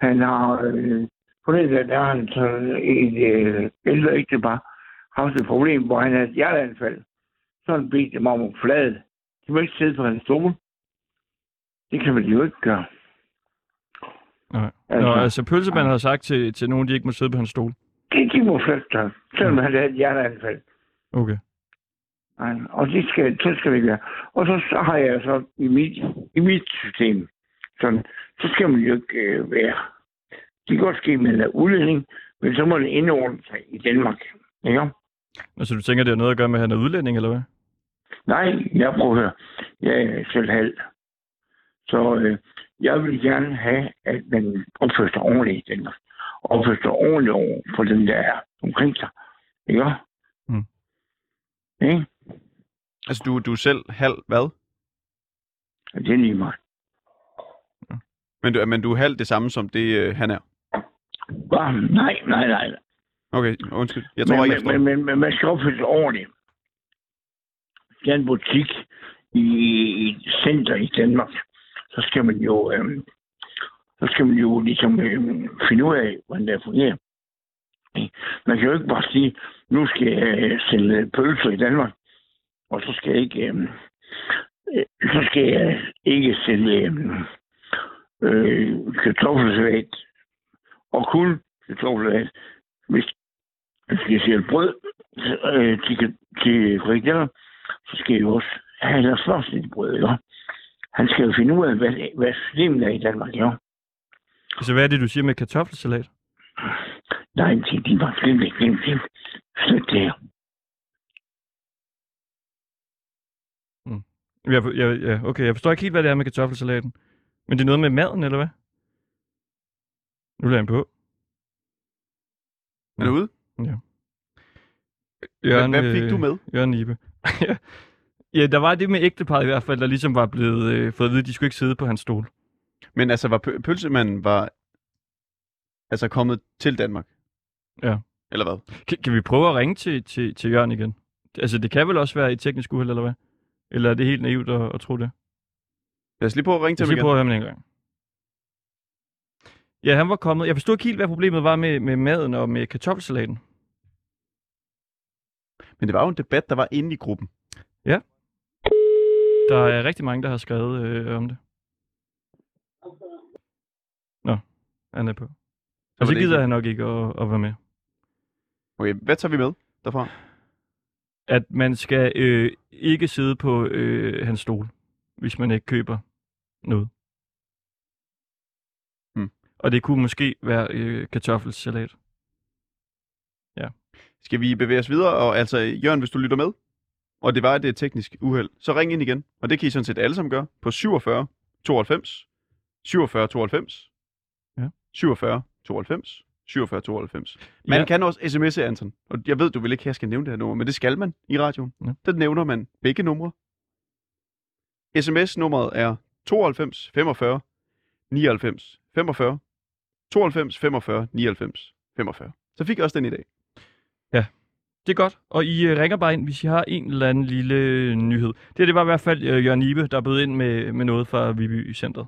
han har, øh, det der, har han så et øh, ældre ægtepar, haft et problem, hvor han havde et hjerteanfald. Så han bedt dem om at flade. De må ikke sidde på hans stol. Det kan man jo ikke gøre. Nej. Altså- Nå, altså pølsemanden har sagt til, til nogen, de ikke må sidde på hans stol. Det, de må flytte sig, selvom han havde et hjerteanfald. Okay. Nej, og det skal, så skal vi gøre. Og så, så har jeg så i mit, i mit system, sådan, så skal man jo ikke øh, være. Det kan godt ske med en udlænding, men så må det indordne sig i Danmark. Ikke? Altså du tænker, det har noget at gøre med, at han er udlænding, eller hvad? Nej, jeg prøver at høre. Jeg er selv halv. Så øh, jeg vil gerne have, at man opfører sig ordentligt i Danmark. Opfører sig ordentligt over for dem, der er omkring sig. Ikke? Mm. Ikke? Altså, du, du er selv halv hvad? Og det er lige meget. Men du, men du er halv det samme, som det øh, han er? Bare, nej, nej, nej. Okay, undskyld. Jeg tror men, ikke, jeg men, men, men, man skal opføre ordentligt. Der er en butik i, i center i Danmark. Så skal man jo, øhm, så skal man jo ligesom øhm, finde ud af, hvordan det fungerer. Man kan jo ikke bare sige, nu skal jeg øh, sælge pølser i Danmark, og så skal jeg ikke, øhm, øh, så skal jeg ikke sælge øhm, øh, kartoffelsalat, og kun kartoffelsalat, hvis jeg skal brød øh, til, til frikadeller, så skal jeg jo også have deres første brød, ikke? Han skal jo finde ud af, hvad, hvad systemet er i Danmark, jo. Altså hvad er det, du siger med kartoffelsalat? Nej, de, de var slet ikke glemt det. Slet det her. Jeg, jeg, ja, okay, jeg forstår ikke helt, hvad det er med kartoffelsalaten. Men det er noget med maden, eller hvad? Nu lader han på. Er du ude? Jørgen, hvad fik øh, du med? Jørgen Ibe. ja, der var det med ægteparret i hvert fald, der ligesom var blevet øh, fået at vide, at de skulle ikke sidde på hans stol. Men altså, var pø- pølsemanden var altså kommet til Danmark? Ja. Eller hvad? Kan, kan vi prøve at ringe til, til, til Jørgen igen? Altså, det kan vel også være et teknisk uheld, eller hvad? Eller er det helt naivt at, at tro det? Lad os lige prøve at ringe til Jeg ham igen. prøve at høre ham en gang. Ja, han var kommet. Jeg forstod ikke helt, hvad problemet var med, med maden og med kartoffelsalaten. Men det var jo en debat, der var inde i gruppen. Der er rigtig mange, der har skrevet øh, om det. Nå, han er på. Og så gider han nok ikke at, at være med. Okay, hvad tager vi med derfra? At man skal øh, ikke sidde på øh, hans stol, hvis man ikke køber noget. Og det kunne måske være øh, kartoffelsalat. Skal vi bevæge os videre? Og altså, Jørgen, hvis du lytter med, og det var et øh, teknisk uheld, så ring ind igen. Og det kan I sådan set alle sammen gøre på 47 92 47 92 Ja. 47 92 47 92. Man Ja. kan også sms'e, Anton. Og jeg ved, du vil ikke have, jeg skal nævne det her nummer, men det skal man i radioen. Ja. Der nævner man begge numre. SMS-nummeret er 92 45 99 45 92 45 99 45. Så fik jeg også den i dag. Det er godt, og I øh, ringer bare ind, hvis I har en eller anden lille øh, nyhed. Det, her, det var i hvert fald øh, Jørgen Ibe, der bød ind med, med noget fra Viby Centret.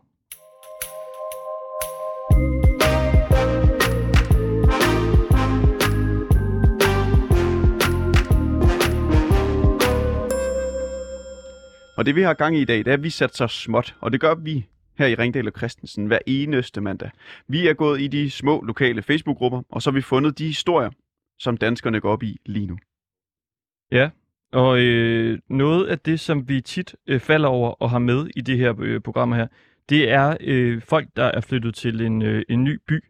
Og det vi har gang i i dag, det er, at vi sætter så småt, og det gør vi her i Ringdal og Christensen hver eneste mandag. Vi er gået i de små lokale Facebook-grupper, og så har vi fundet de historier, som danskerne går op i lige nu. Ja, og øh, noget af det, som vi tit øh, falder over og har med i det her øh, program her, det er øh, folk, der er flyttet til en, øh, en ny by,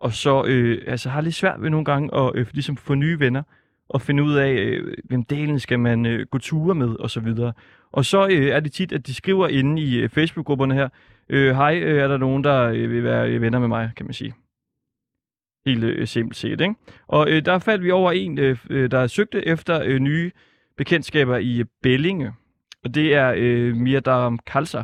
og så øh, altså, har lidt svært ved nogle gange at øh, ligesom få nye venner, og finde ud af, øh, hvem delen skal man øh, gå ture med, og så videre. Og så øh, er det tit, at de skriver inde i øh, Facebook-grupperne her, øh, hej, øh, er der nogen, der øh, vil være øh, venner med mig, kan man sige. Helt øh, simpelt set, ikke? Og øh, der faldt vi over en, øh, øh der søgte efter øh, nye bekendtskaber i øh, Bellinge. Og det er øh, Mia Kalsa,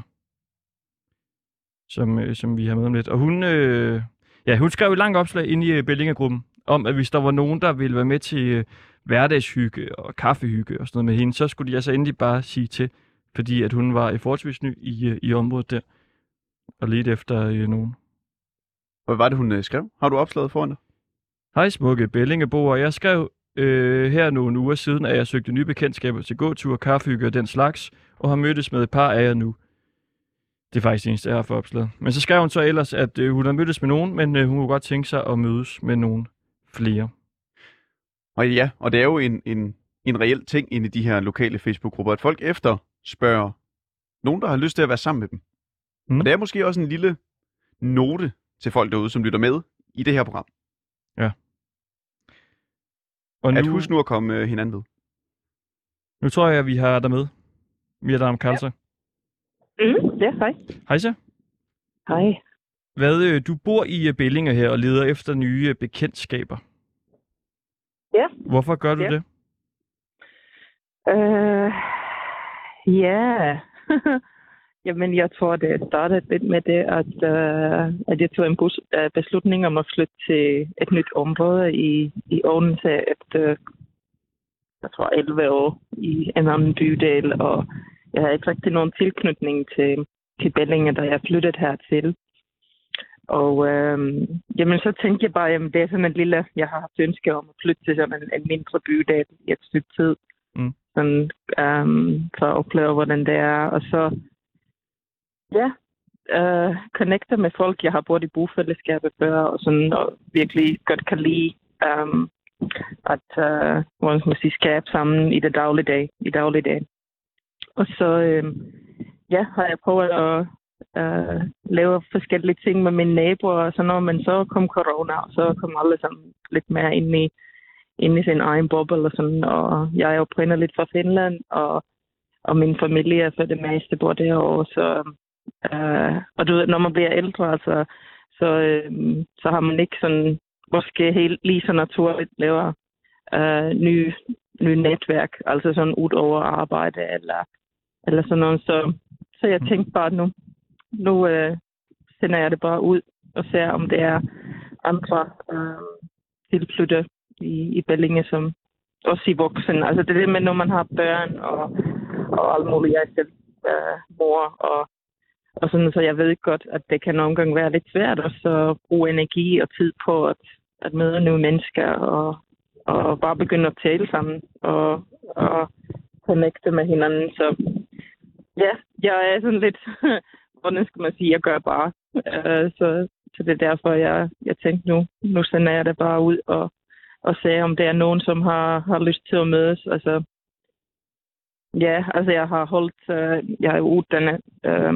som, øh, som vi har med om lidt. Og hun, øh, ja, hun skrev et langt opslag ind i øh, Bellinge-gruppen, om, at hvis der var nogen, der ville være med til øh, hverdagshygge og kaffehygge og sådan noget med hende, så skulle de altså endelig bare sige til, fordi at hun var øh, forholdsvis ny i, øh, i området der, og lede efter øh, nogen. Hvad var det, hun øh, skrev? Har du opslaget foran dig? Hej smukke Bellingeboer. Jeg skrev øh, her nogle uger siden, at jeg søgte nye bekendtskaber til gåtur, kaffehygge og den slags, og har mødtes med et par af jer nu. Det er faktisk det eneste, jeg har for opslaget. Men så skrev hun så ellers, at øh, hun har mødtes med nogen, men øh, hun kunne godt tænke sig at mødes med nogen flere. Og ja, og det er jo en, en, en reel ting inde i de her lokale Facebook-grupper, at folk efter spørger nogen, der har lyst til at være sammen med dem. Mm. Og det er måske også en lille note til folk derude, som lytter med i det her program. Og Nu... At nu, husk nu at komme øh, hinanden ved. nu tror jeg, at vi har dig med. Miriam Kalser. Mm, ja, hej. Hej så. Hej. Hvad, øh, du bor i øh, Bellinge her og leder efter nye øh, bekendtskaber. Ja. Hvorfor gør du Ja. det? Øh, ja. Jamen, jeg tror, det startede lidt med det, at, øh, at jeg tog en bus, øh, beslutning om at flytte til et nyt område i, i Odense efter, jeg tror, 11 år i en anden bydel, og jeg havde ikke rigtig nogen tilknytning til, til Bellinge, da jeg flyttede hertil. Og øhm, jamen, så tænkte jeg bare, jamen, det er sådan en lille, jeg har haft ønske om at flytte til sådan en, en mindre bydel i et stykke tid. Mm. Sådan, øhm, for at opleve, hvordan det er. Og så, ja, øh, connecte med folk, jeg har boet i bofællesskabet før, og sådan, og virkelig godt kan lide øhm, at, øh, hvordan man sige, skabe sammen i det dagligdag, i dagligdag. Og så, øh, ja, har jeg prøvet at øh, lave forskellige ting med mine naboer og så når man så kom corona, og så kom alle sammen lidt mere ind i, ind i sin egen boble og sådan, og jeg er oprindeligt fra Finland, og, og min familie er for det meste bor derovre, så, øhm, øh, og du ved, når man bliver ældre, altså, så, øh, så har man ikke sådan, måske helt lige så naturligt laver øh, nye, nye netværk, altså sådan ud over arbejde eller, eller sådan noget, så, så jeg tænkte bare nu, nu øh, sender jeg det bare ud og ser, om det er andre øh, tilflytte i, i Bellinge, som også i voksen. Altså det er det med, når man har børn og, og alt muligt. Jeg er selv øh, mor, og, og sådan, så jeg ved godt, at det kan nogle gange være lidt svært også at bruge energi og tid på at, at møde nye mennesker og, og bare begynde at tale sammen og, og connecte med hinanden. Så ja, jeg er sådan lidt hvordan skal man sige, jeg gør bare. Uh, så, så det er derfor, jeg, jeg tænkte nu, nu sender jeg det bare ud og, og ser, om det er nogen, som har, har lyst til at mødes. Altså, ja, altså jeg har holdt, uh, jeg er uddannet uh,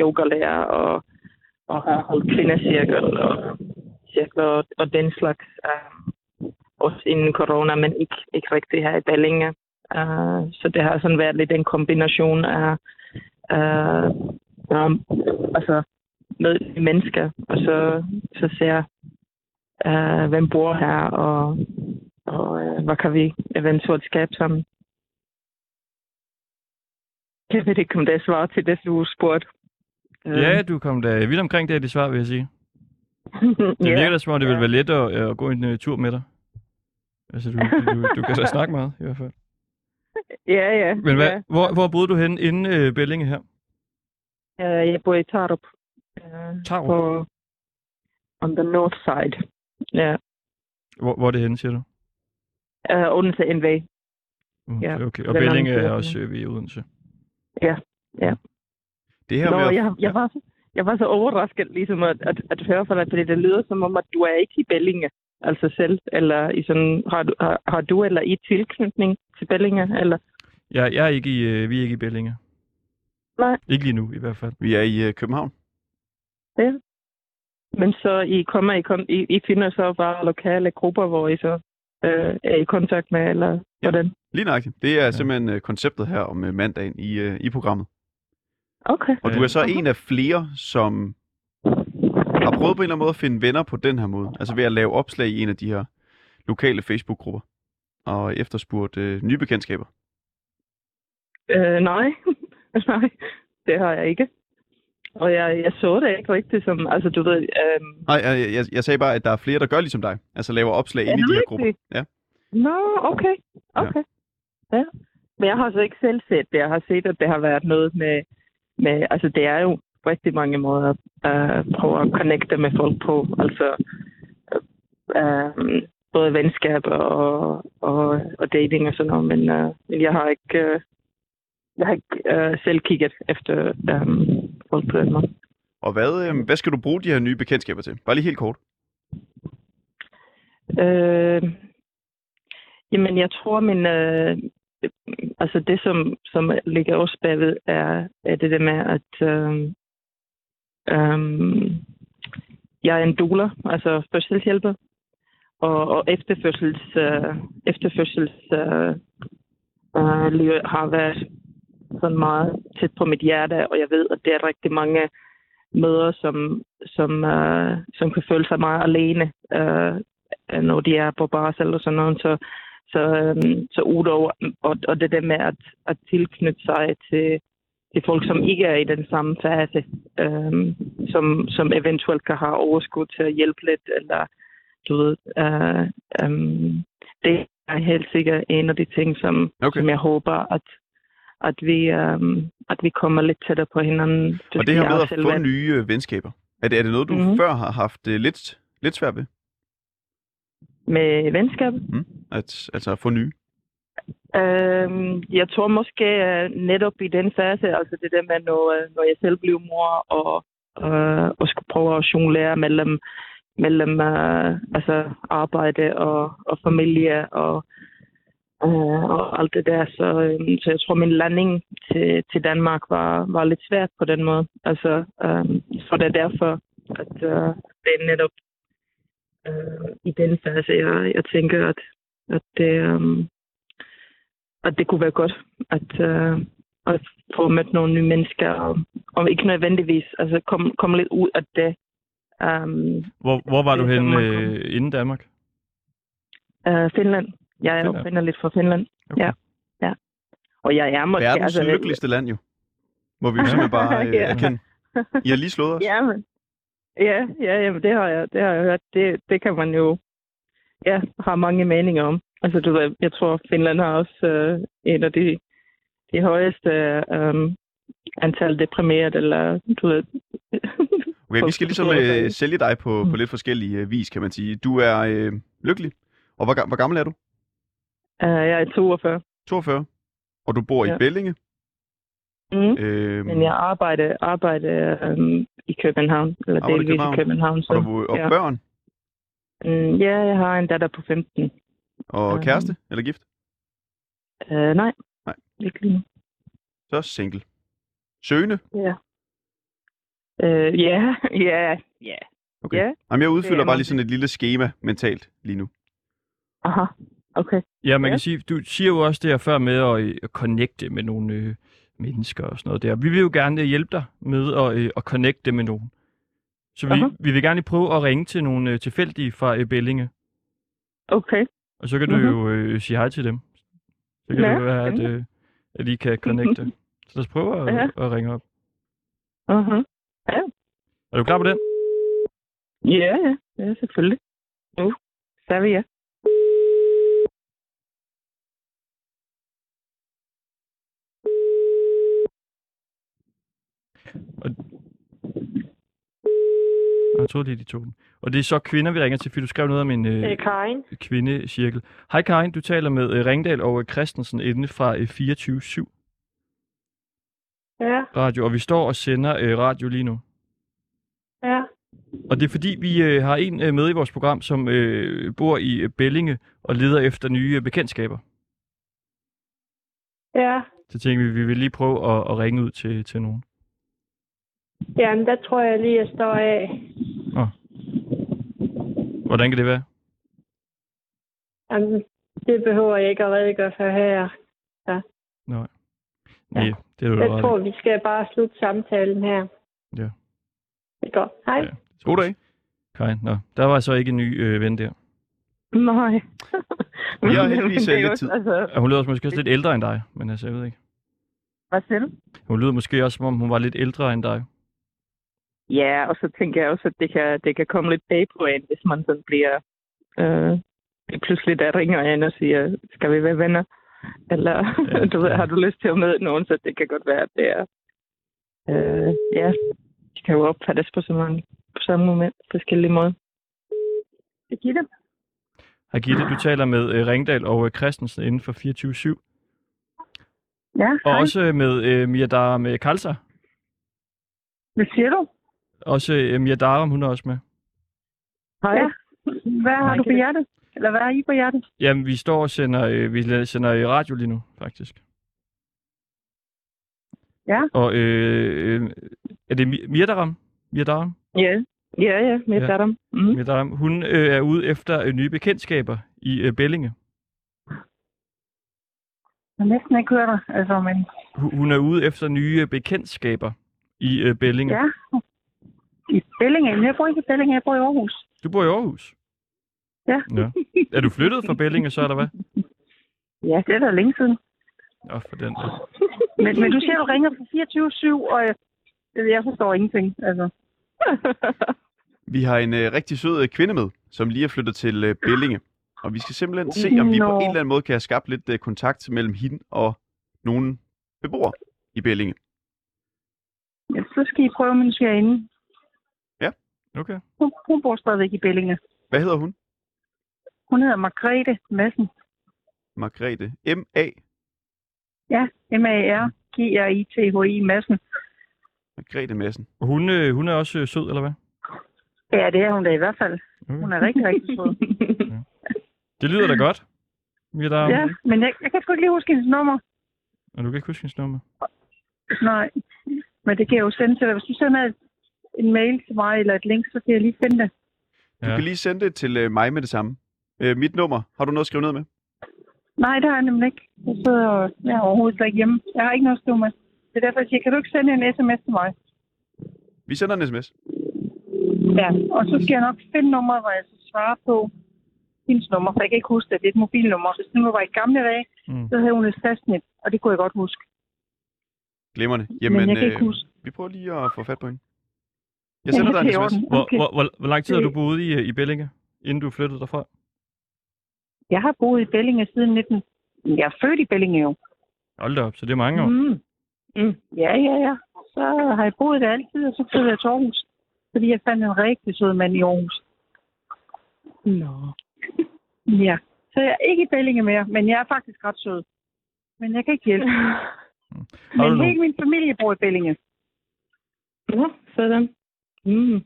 yogalærer og, og har holdt kvindecirkel og cirkler og, og den slags. Uh, også inden corona, men ikke, ikke rigtig her i Ballinge. Uh, så det har sådan været lidt en kombination af uh, um, altså med mennesker, og så, så ser uh, hvem bor her, og, og uh, hvad kan vi eventuelt skabe sammen. Jeg ved ikke, om det er svar til det, du spurgte. Ja, du kom da vidt omkring det, er det svar, vil jeg sige. Det virker da som om, det vil være let at, at gå en uh, tur med dig. Altså, du, du, du kan så snakke meget, i hvert fald. Ja, ja. Men hvad, ja. hvor, hvor boede du hen inden uh, Bellinge her? Uh, jeg bor i Tarup. Uh, Tarup? På, on the north side. Ja. Hvor, hvor er det henne, siger du? Uh, Odense NV. Uh, okay. Og Bellinge er også øh, ved Odense. Ja, ja. Det her Nå, med at- jeg, jeg, var, så- jeg var så overrasket ligesom at, at, at høre fra dig, fordi det lyder som om, at du er ikke i Bellinge, altså selv, eller i sådan, har, du, har, har du eller i tilknytning til Bellinge, eller? Jeg, jeg er ikke i, øh, vi er ikke i Bellinge. Nej. Ikke lige nu, i hvert fald. Vi er i øh, København. Ja. Men så I kommer, I, kom, I, I finder så bare lokale grupper, hvor I så øh, er i kontakt med, eller hvordan? Lige nøjagtigt. Det er ja. simpelthen øh, konceptet her om øh, mandagen i, øh, i programmet. Okay. Og du er så en af flere, som har prøvet på en eller anden måde at finde venner på den her måde. Altså ved at lave opslag i en af de her lokale Facebook-grupper. Og efterspurgt øh, nye bekendtskaber. Øh, nej. nej, det har jeg ikke. og jeg, jeg så det ikke rigtigt som, altså du ved, øhm, Nej, jeg, jeg, jeg sagde bare, at der er flere, der gør ligesom dig. Altså laver opslag ind i de her grupper. Ja. Nå, okay. Okay. Ja. ja. Men jeg har så ikke selv set det. Jeg har set, at det har været noget med, med altså det er jo rigtig mange måder at uh, prøve at connecte med folk på. Altså uh, både venskab og, og, og dating og sådan noget. Men, uh, men jeg har ikke, uh, jeg har ikke uh, selv kigget efter um, folk på den måde. Og hvad, øh, hvad skal du bruge de her nye bekendtskaber til? Bare lige helt kort. Øh, jamen, jeg tror, min, øh, altså det, som, som ligger også bagved, er, er det der med, at øhm, øhm, jeg er en doula, altså fødselshjælper, og, og efterfødsels, øh, efterfødsels øh, øh, liv har været sådan meget tæt på mit hjerte, og jeg ved, at det er rigtig mange mødre, som, som, øh, som kan føle sig meget alene, øh, når de er på barsel og sådan noget. Så, så, øhm, så udover, og, og det der med at, at tilknytte sig til, til folk, som ikke er i den samme fase, øhm, som, som eventuelt kan have overskud til at hjælpe lidt, eller du ved, øh, øhm, det er helt sikkert en af de ting, som, Okay. som jeg håber, at, at, vi, øhm, at vi kommer lidt tættere på hinanden. Og det her med at få nye øh, venskaber, er det, er det noget, du Mhm. mm-hmm. før har haft øh, lidt, lidt svært ved? Med venskab? Mm? At, altså at få nye? Øhm, jeg tror måske øh, netop i den fase, altså det der med, når, øh, når jeg selv blev mor og, øh, og skulle prøve at jonglere mellem, mellem øh, altså arbejde og, og familie og, øh, og alt det der. Så, øh, så jeg tror, min landing til, til Danmark var, var lidt svært på den måde. Altså, øh, så det er derfor, at øh, det er netop øh, i den fase, jeg, jeg tænker, at, at det, øh, at det kunne være godt at, øh, at få mødt nogle nye mennesker, og, og ikke nødvendigvis, altså komme kom lidt ud af det. Um, Hvor, hvor var du Det er henne Danmark. øh, inden Danmark? uh, Finland. Jeg er Finland. oprindeligt fra Finland. Okay. Ja. ja. Og jeg er måske... Verdens altså, lykkeligste land jo. Må vi jo simpelthen bare øh, Ja. erkende. I har lige slået os. Ja, men, ja, ja, jamen, det har jeg, det har jeg hørt. Det, det kan man jo ja, have mange meninger om. Altså, du ved, jeg tror, Finland har også øh, en af de, de højeste øh, antal deprimeret, eller du ved... Okay, vi skal ligesom øh, sælge dig på, Mm. på lidt forskellige øh, vis, kan man sige. Du er øh, lykkelig. Og hvor, hvor gammel er du? Uh, jeg er 42. 42. Og du bor i Ja. Bellinge. Mm. Øh, Men jeg arbejder, arbejder øhm, i København, eller Arbejder i delvis i København. København. Så, og, du, og ja. børn. Mm, ja, jeg har en datter på 15. Og Øhm. kæreste eller gift. Uh, nej, Nej. ikke lige nu. Så single. Søgende. Ja. Uh, ja, ja, ja. Okay. Ja. Jamen, jeg udfylder er bare lige sådan et lille schema mentalt lige nu. Aha, okay. Ja, man Ja. kan sige, du siger jo også det her før med at, øh, at connecte med nogle øh, mennesker og sådan noget der. Vi vil jo gerne øh, hjælpe dig med at, øh, at connecte med nogen. Så vi, Aha. vi vil gerne prøve at ringe til nogle øh, tilfældige fra øh, Bellinge, Okay. og så kan du Mhm. jo øh, sige hej til dem. Så kan Ja, det være, at, øh, at I kan connecte. så lad os prøve at, Ja. at ringe op. Uh-huh. Ja. Er du klar på den? Ja, ja, ja, selvfølgelig. Nu, så er vi ja. Jeg troede lige, de tog den. Og det er så kvinder, vi ringer til, fordi du skrev noget om en øh, Karin. kvindecirkel. Hej Karin, du taler med øh, Ringdal og øh, Christensen inde fra øh, 24-7 Ja, Radio, og vi står og sender øh, radio lige nu. ja. Og det er fordi, vi øh, har en øh, med i vores program, som øh, bor i øh, Bellinge og leder efter nye øh, bekendtskaber. Ja, Så tænker vi, vi vil lige prøve at, at ringe ud til, til nogen. Jamen der tror jeg lige, jeg står af. Hvordan kan det være? Jamen, det behøver jeg ikke at redegøre for her. Nej. Nej, det er du da Jeg tror, vi skal bare slutte samtalen her. Ja. Det går. Hej. Ja. God dag. Karin, nå. Der var så ikke en ny øh, ven der. Nej. Vi har heldigvis, Men det er øh, lidt også- tid. Altså, Ja, Hun lyder også måske også lidt ældre end dig, men altså, jeg ved ikke. hvad siger du? Hun lyder måske også, som om hun var lidt ældre end dig. Ja, og så tænker jeg også, at det kan, det kan komme lidt bag på en, hvis man sådan bliver... Øh, pludselig der ringer en og siger, skal vi være venner? Eller Ja, du ved, har du lyst til at møde nogen, så det kan godt være, at det er... Øh, ja, det kan jo opfattes på, så mange, på samme moment, forskellige måder. Det er Gitte. Hej Gitte, du taler med øh, Ringdal og øh, Christensen inden for 24-7. Ja, Og hej. også øh, med øh, Mia Daram øh, Kalsa. Hvad siger du? Også øh, Mia Daram, hun er også med. Hej. Ja. Hvad har Hej, du på hjertet? Eller hvad har I på hjertet? Jamen, vi står og sender, øh, vi sender øh, radio lige nu, faktisk. Ja. Og øh, øh, er det Mi- Mia Daram? Mia Daram? Ja, ja, ja, Ja. ja. Mm. Mia Daram. Hun øh, er ude efter øh, nye bekendtskaber i øh, Bellinge. Jeg har næsten ikke hørt dig. Altså, men Hu- Hun er ude efter nye bekendtskaber i øh, Bellinge. ja. I Bellinge. Jeg bor ikke i Bellinge, jeg bor i Aarhus. Du bor i Aarhus? Ja. ja. Er du flyttet fra Bellinge så, eller hvad? Ja, det er da længe siden. Nå, for den. Men, men du siger, du ringer på 24-7, og jeg, jeg forstår ingenting. Altså. Vi har en øh, rigtig sød øh, kvinde med, som lige er flyttet til øh, Bellinge. Og vi skal simpelthen se, om vi på Nå. en eller anden måde kan have skabt lidt øh, kontakt mellem hende og nogle beboere i Bellinge. Ja, så skal I prøve min svigerinde. Okay. Hun, hun bor stadigvæk i Bellinge. Hvad hedder hun? Hun hedder Margrethe Madsen. Margrethe. M.A. Ja, M-A-R-G-R-I-T-H-I Madsen. Margrethe Madsen. Og hun, øh, hun er også øh, sød, eller hvad? Ja, det er hun da i hvert fald. Okay. Hun er rigtig, rigtig sød. Det lyder da godt. Mia Daram. Ja, men jeg, jeg kan sgu ikke lige huske hendes nummer. Og du kan ikke huske hendes nummer? Nej, men det kan jeg jo sende til dig. Hvis du sender et, en mail til mig eller et link, så kan jeg lige finde det. Du kan lige sende det til øh, mig med det samme. Øh, mit nummer. Har du noget at skrive ned med? Nej, det har jeg nemlig ikke. Jeg sidder og jeg er overhovedet slet ikke hjemme. Jeg har ikke noget at skrive med. Det er derfor, jeg siger, kan du ikke sende en sms til mig? Vi sender en sms. Ja, og så skal jeg nok finde nummeret, hvor jeg skal svare på hendes nummer, for jeg kan ikke huske det. Det er et mobilnummer. Hvis det nu var i gamle dage, Mm. så havde hun et fastnet, og det kunne jeg godt huske. Glimrende. Men Jamen, jeg kan ikke øh, huske. vi prøver lige at få fat på hende. Jeg sender dig en sms. Hvor, Okay. hvor, hvor, hvor lang tid har du boet i, øh, i Bellinge, inden du flyttede derfra? Jeg har boet i Bellinge siden 19... Jeg er født i Bellinge jo. Hold da op, så det er mange år. Mm. Mm. Ja, ja, ja. Så har jeg boet der altid, og så flyttede jeg til Aarhus. Fordi jeg fandt en rigtig sød mand i Aarhus. Nå. Ja. Så jeg er ikke i Bellinge mere, men jeg er faktisk ret sød. Men jeg kan ikke hjælpe. Du Men hele min familie bor i Bellinge. Ja, sådan. Mm.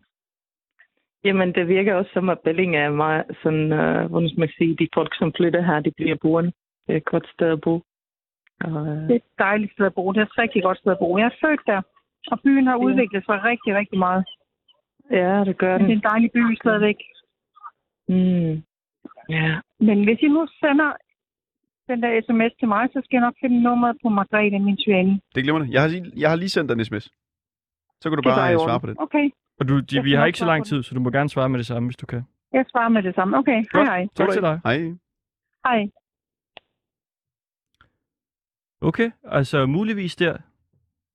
Jamen, det virker også som, at Belling er meget sådan, uh, hvordan skal man sige, de folk, som flytter her, de bliver boende. Det er et godt sted at bo. Og, øh, Det er et dejligt sted at bo. Det er et rigtig godt sted at bo. Jeg er født der, og byen har Ja. udviklet sig rigtig, rigtig meget. ja, det gør Men det er den. en dejlig by stadigvæk. Mm. Ja. Men hvis I nu sender den der sms til mig, så skal jeg nok finde nummeret på Margrethe, min svigerinde. Det er glimrende. Jeg har, lige- jeg har lige sendt dig en sms. Så kan du Det bare øh, svare på det. Okay, Og du, de, vi har ikke så lang tid, så du må gerne svare med det samme, hvis du kan. jeg svarer med det samme. Okay, hej hej. Tak til dig. Hej. Hej. Okay, altså muligvis der.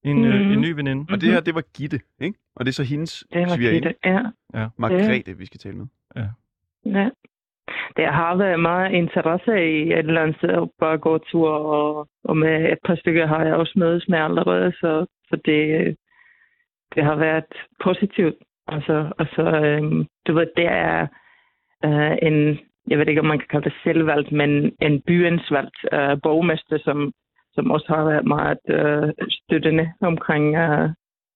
En, øh, Mhm. en ny veninde. Og det her, det var Gitte, ikke? Og det er så hendes Det var fedt. Ja. Ja. Margrethe, vi skal tale med. ja. Der har været meget interesse i et eller andet sted at bare gå tur, og, og med et par stykker har jeg også mødes med allerede, så, så det, det har været positivt. Altså, så øh, du ved, det er øh, en, jeg ved ikke, om man kan kalde det selvvalgt, men en byens valgt øh, borgmester, som, som også har været meget øh, støttende omkring øh,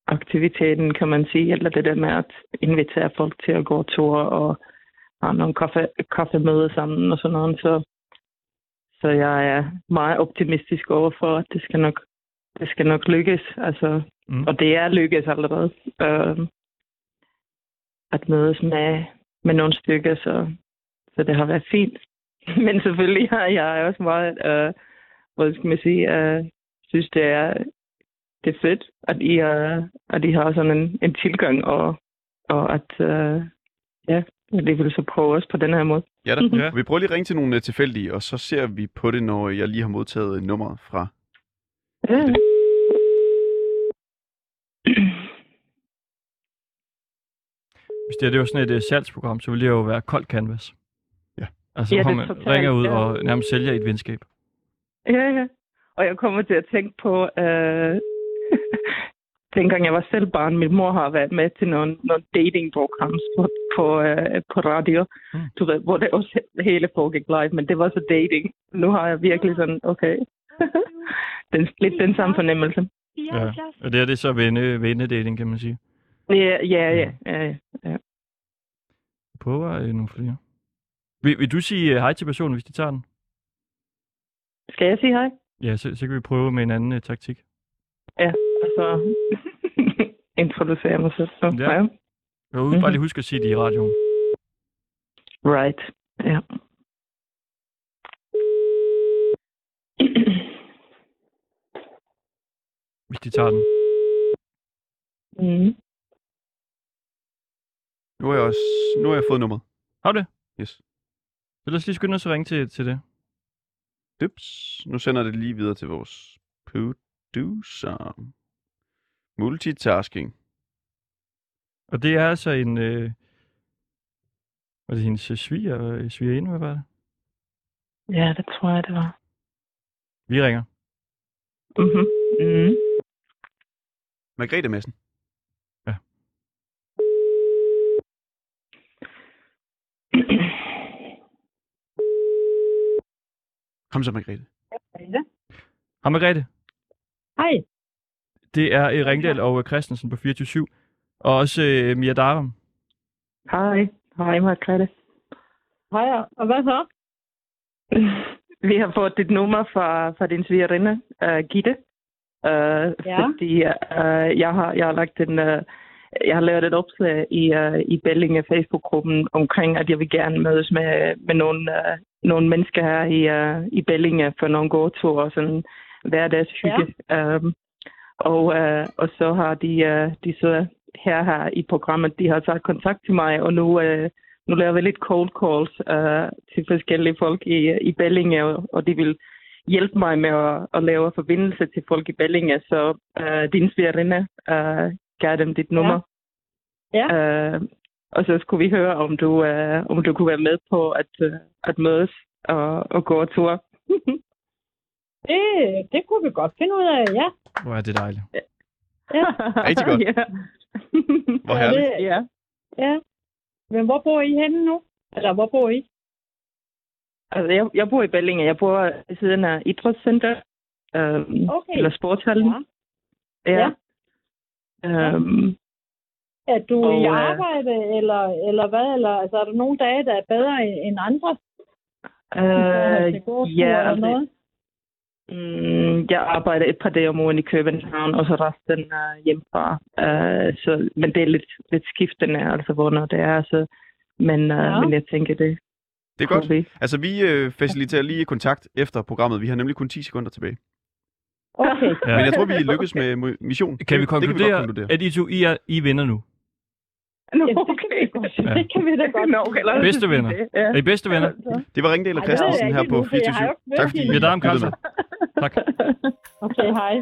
aktiviteten, kan man sige, eller det der med at invitere folk til at gå tur og have nogle kaffe, kaffemøder sammen og sådan noget. Så, så jeg er meget optimistisk overfor, at det skal nok, det skal nok lykkes. Altså, Mm. Og det er lykkes allerede. Øh, at mødes med, med nogle stykker, så, så det har været fint. Men selvfølgelig har jeg også meget, øh, hvad skal man sige, øh, synes det er, det er fedt, at I, er, at I har sådan en, en tilgang, og, og at, øh, ja, at I vil så prøve os på den her måde. Ja da. Ja. Vi prøver lige at ringe til nogle øh, tilfældige, og så ser vi på det, når jeg lige har modtaget nummeret fra. Ja. Hvis det, her, det var sådan et uh, salgsprogram, så ville det jo være koldt canvas. Ja. Altså, Ja, hvor man totalt, ringer ud ja. og nærmest sælger et venskab. Ja, ja. Og jeg kommer til at tænke på, øh, dengang jeg var selv barn, min mor har været med til nogle, nogle datingprograms på, på, øh, på radio, Mm. du ved, hvor det også hele foregik live, men det var så dating. Nu har jeg virkelig sådan, okay, den, lidt den samme fornemmelse. Ja. Og det er det så venne, vennedating, kan man sige. Ja, ja, ja. ja, prøver øh, nogle flere. Vil, vil du sige uh, hej til personen, hvis de tager den? Skal jeg sige hej? Ja, så, så kan vi prøve med en anden uh, taktik. Ja, altså introducere mig selv. Så, Ja. ja. Jeg vil Mhm. bare lige huske at sige det i radioen. Right, ja. Hvis de tager den. Mm. Nu har jeg også nu har jeg fået nummeret. Har du det? Yes. Så lad os lige skynde os at ringe til, til det. Dyps. Nu sender det lige videre til vores producer. Multitasking. Og det er altså en... Øh, var det hendes sviger, øh, svigerinde, hvad var det? Ja, det tror jeg, det var. Vi ringer. Mm-hmm. Mm. Margrethe Madsen. Kom så, Margrethe. Hej Margrethe. Hej. Det er øh, Ringdal og øh, Christensen på 24 Og også øh, Mia Darum. Hej. Hej, Margrethe. Hej, og hvad så? Vi har fået dit nummer fra, fra din svigerinde, uh, Gitte. Uh, Ja. Fordi uh, jeg, har, jeg har lagt en... Uh, jeg har lavet et opslag i, uh, i Bellinge Facebook-gruppen omkring, at jeg vil gerne mødes med, med nogle, uh, nogle mennesker her i, uh, i Bellinge for nogle gåture og sådan hverdagshygge. Ja. Um, og, uh, og så har de, uh, de så her, her i programmet, de har taget kontakt til mig, og nu, uh, nu laver vi lidt cold calls uh, til forskellige folk i, i Bellinge, og, og de vil hjælpe mig med at, at lave forbindelse til folk i Bellinge. Så uh, din svigerinde uh, gav dem dit nummer. Ja. Uh, og så skulle vi høre, om du, uh, om du kunne være med på at, uh, at mødes og, og gå tur. Det, det kunne vi godt finde ud af, ja. Hvor er det dejligt. Ja. Rigtig godt. ja. Hvor herligt. Det, ja. ja. Men hvor bor I henne nu? Eller hvor bor I? Altså, jeg, jeg bor i Bellinge. Jeg bor ved siden af Idrætscenter. Um, Okay. Eller sportshallen. Ja. Ja. Um, Er du Og, i øh, arbejde, eller, eller hvad? Eller, altså, er der nogle dage, der er bedre end andre? øh, gåtur ja, eller altså, noget? Mm, jeg arbejder et par dage om ugen i København, og så resten uh, hjemmefra. Uh, så, men det er lidt, lidt skiftende, altså hvornår det er. Så, men, uh, Ja. men jeg tænker, det Det er godt. vi. Altså, vi øh, faciliterer lige kontakt efter programmet. Vi har nemlig kun 10 sekunder tilbage. Okay. Ja. Men jeg tror, vi lykkes med mo- mission. Kan vi det kan vi konkludere, konkludere. at I to I, er, I vinder nu? Nå, okay. Ja. Det kan vi da godt. Nå, okay, lad Bedste venner. det, Ja. Er I bedste venner? Det var Ringdal og Christensen her på endnu, for jeg har jo 24 ikke mødt Tak fordi Darum, lyttede med. Tak. Okay, hej.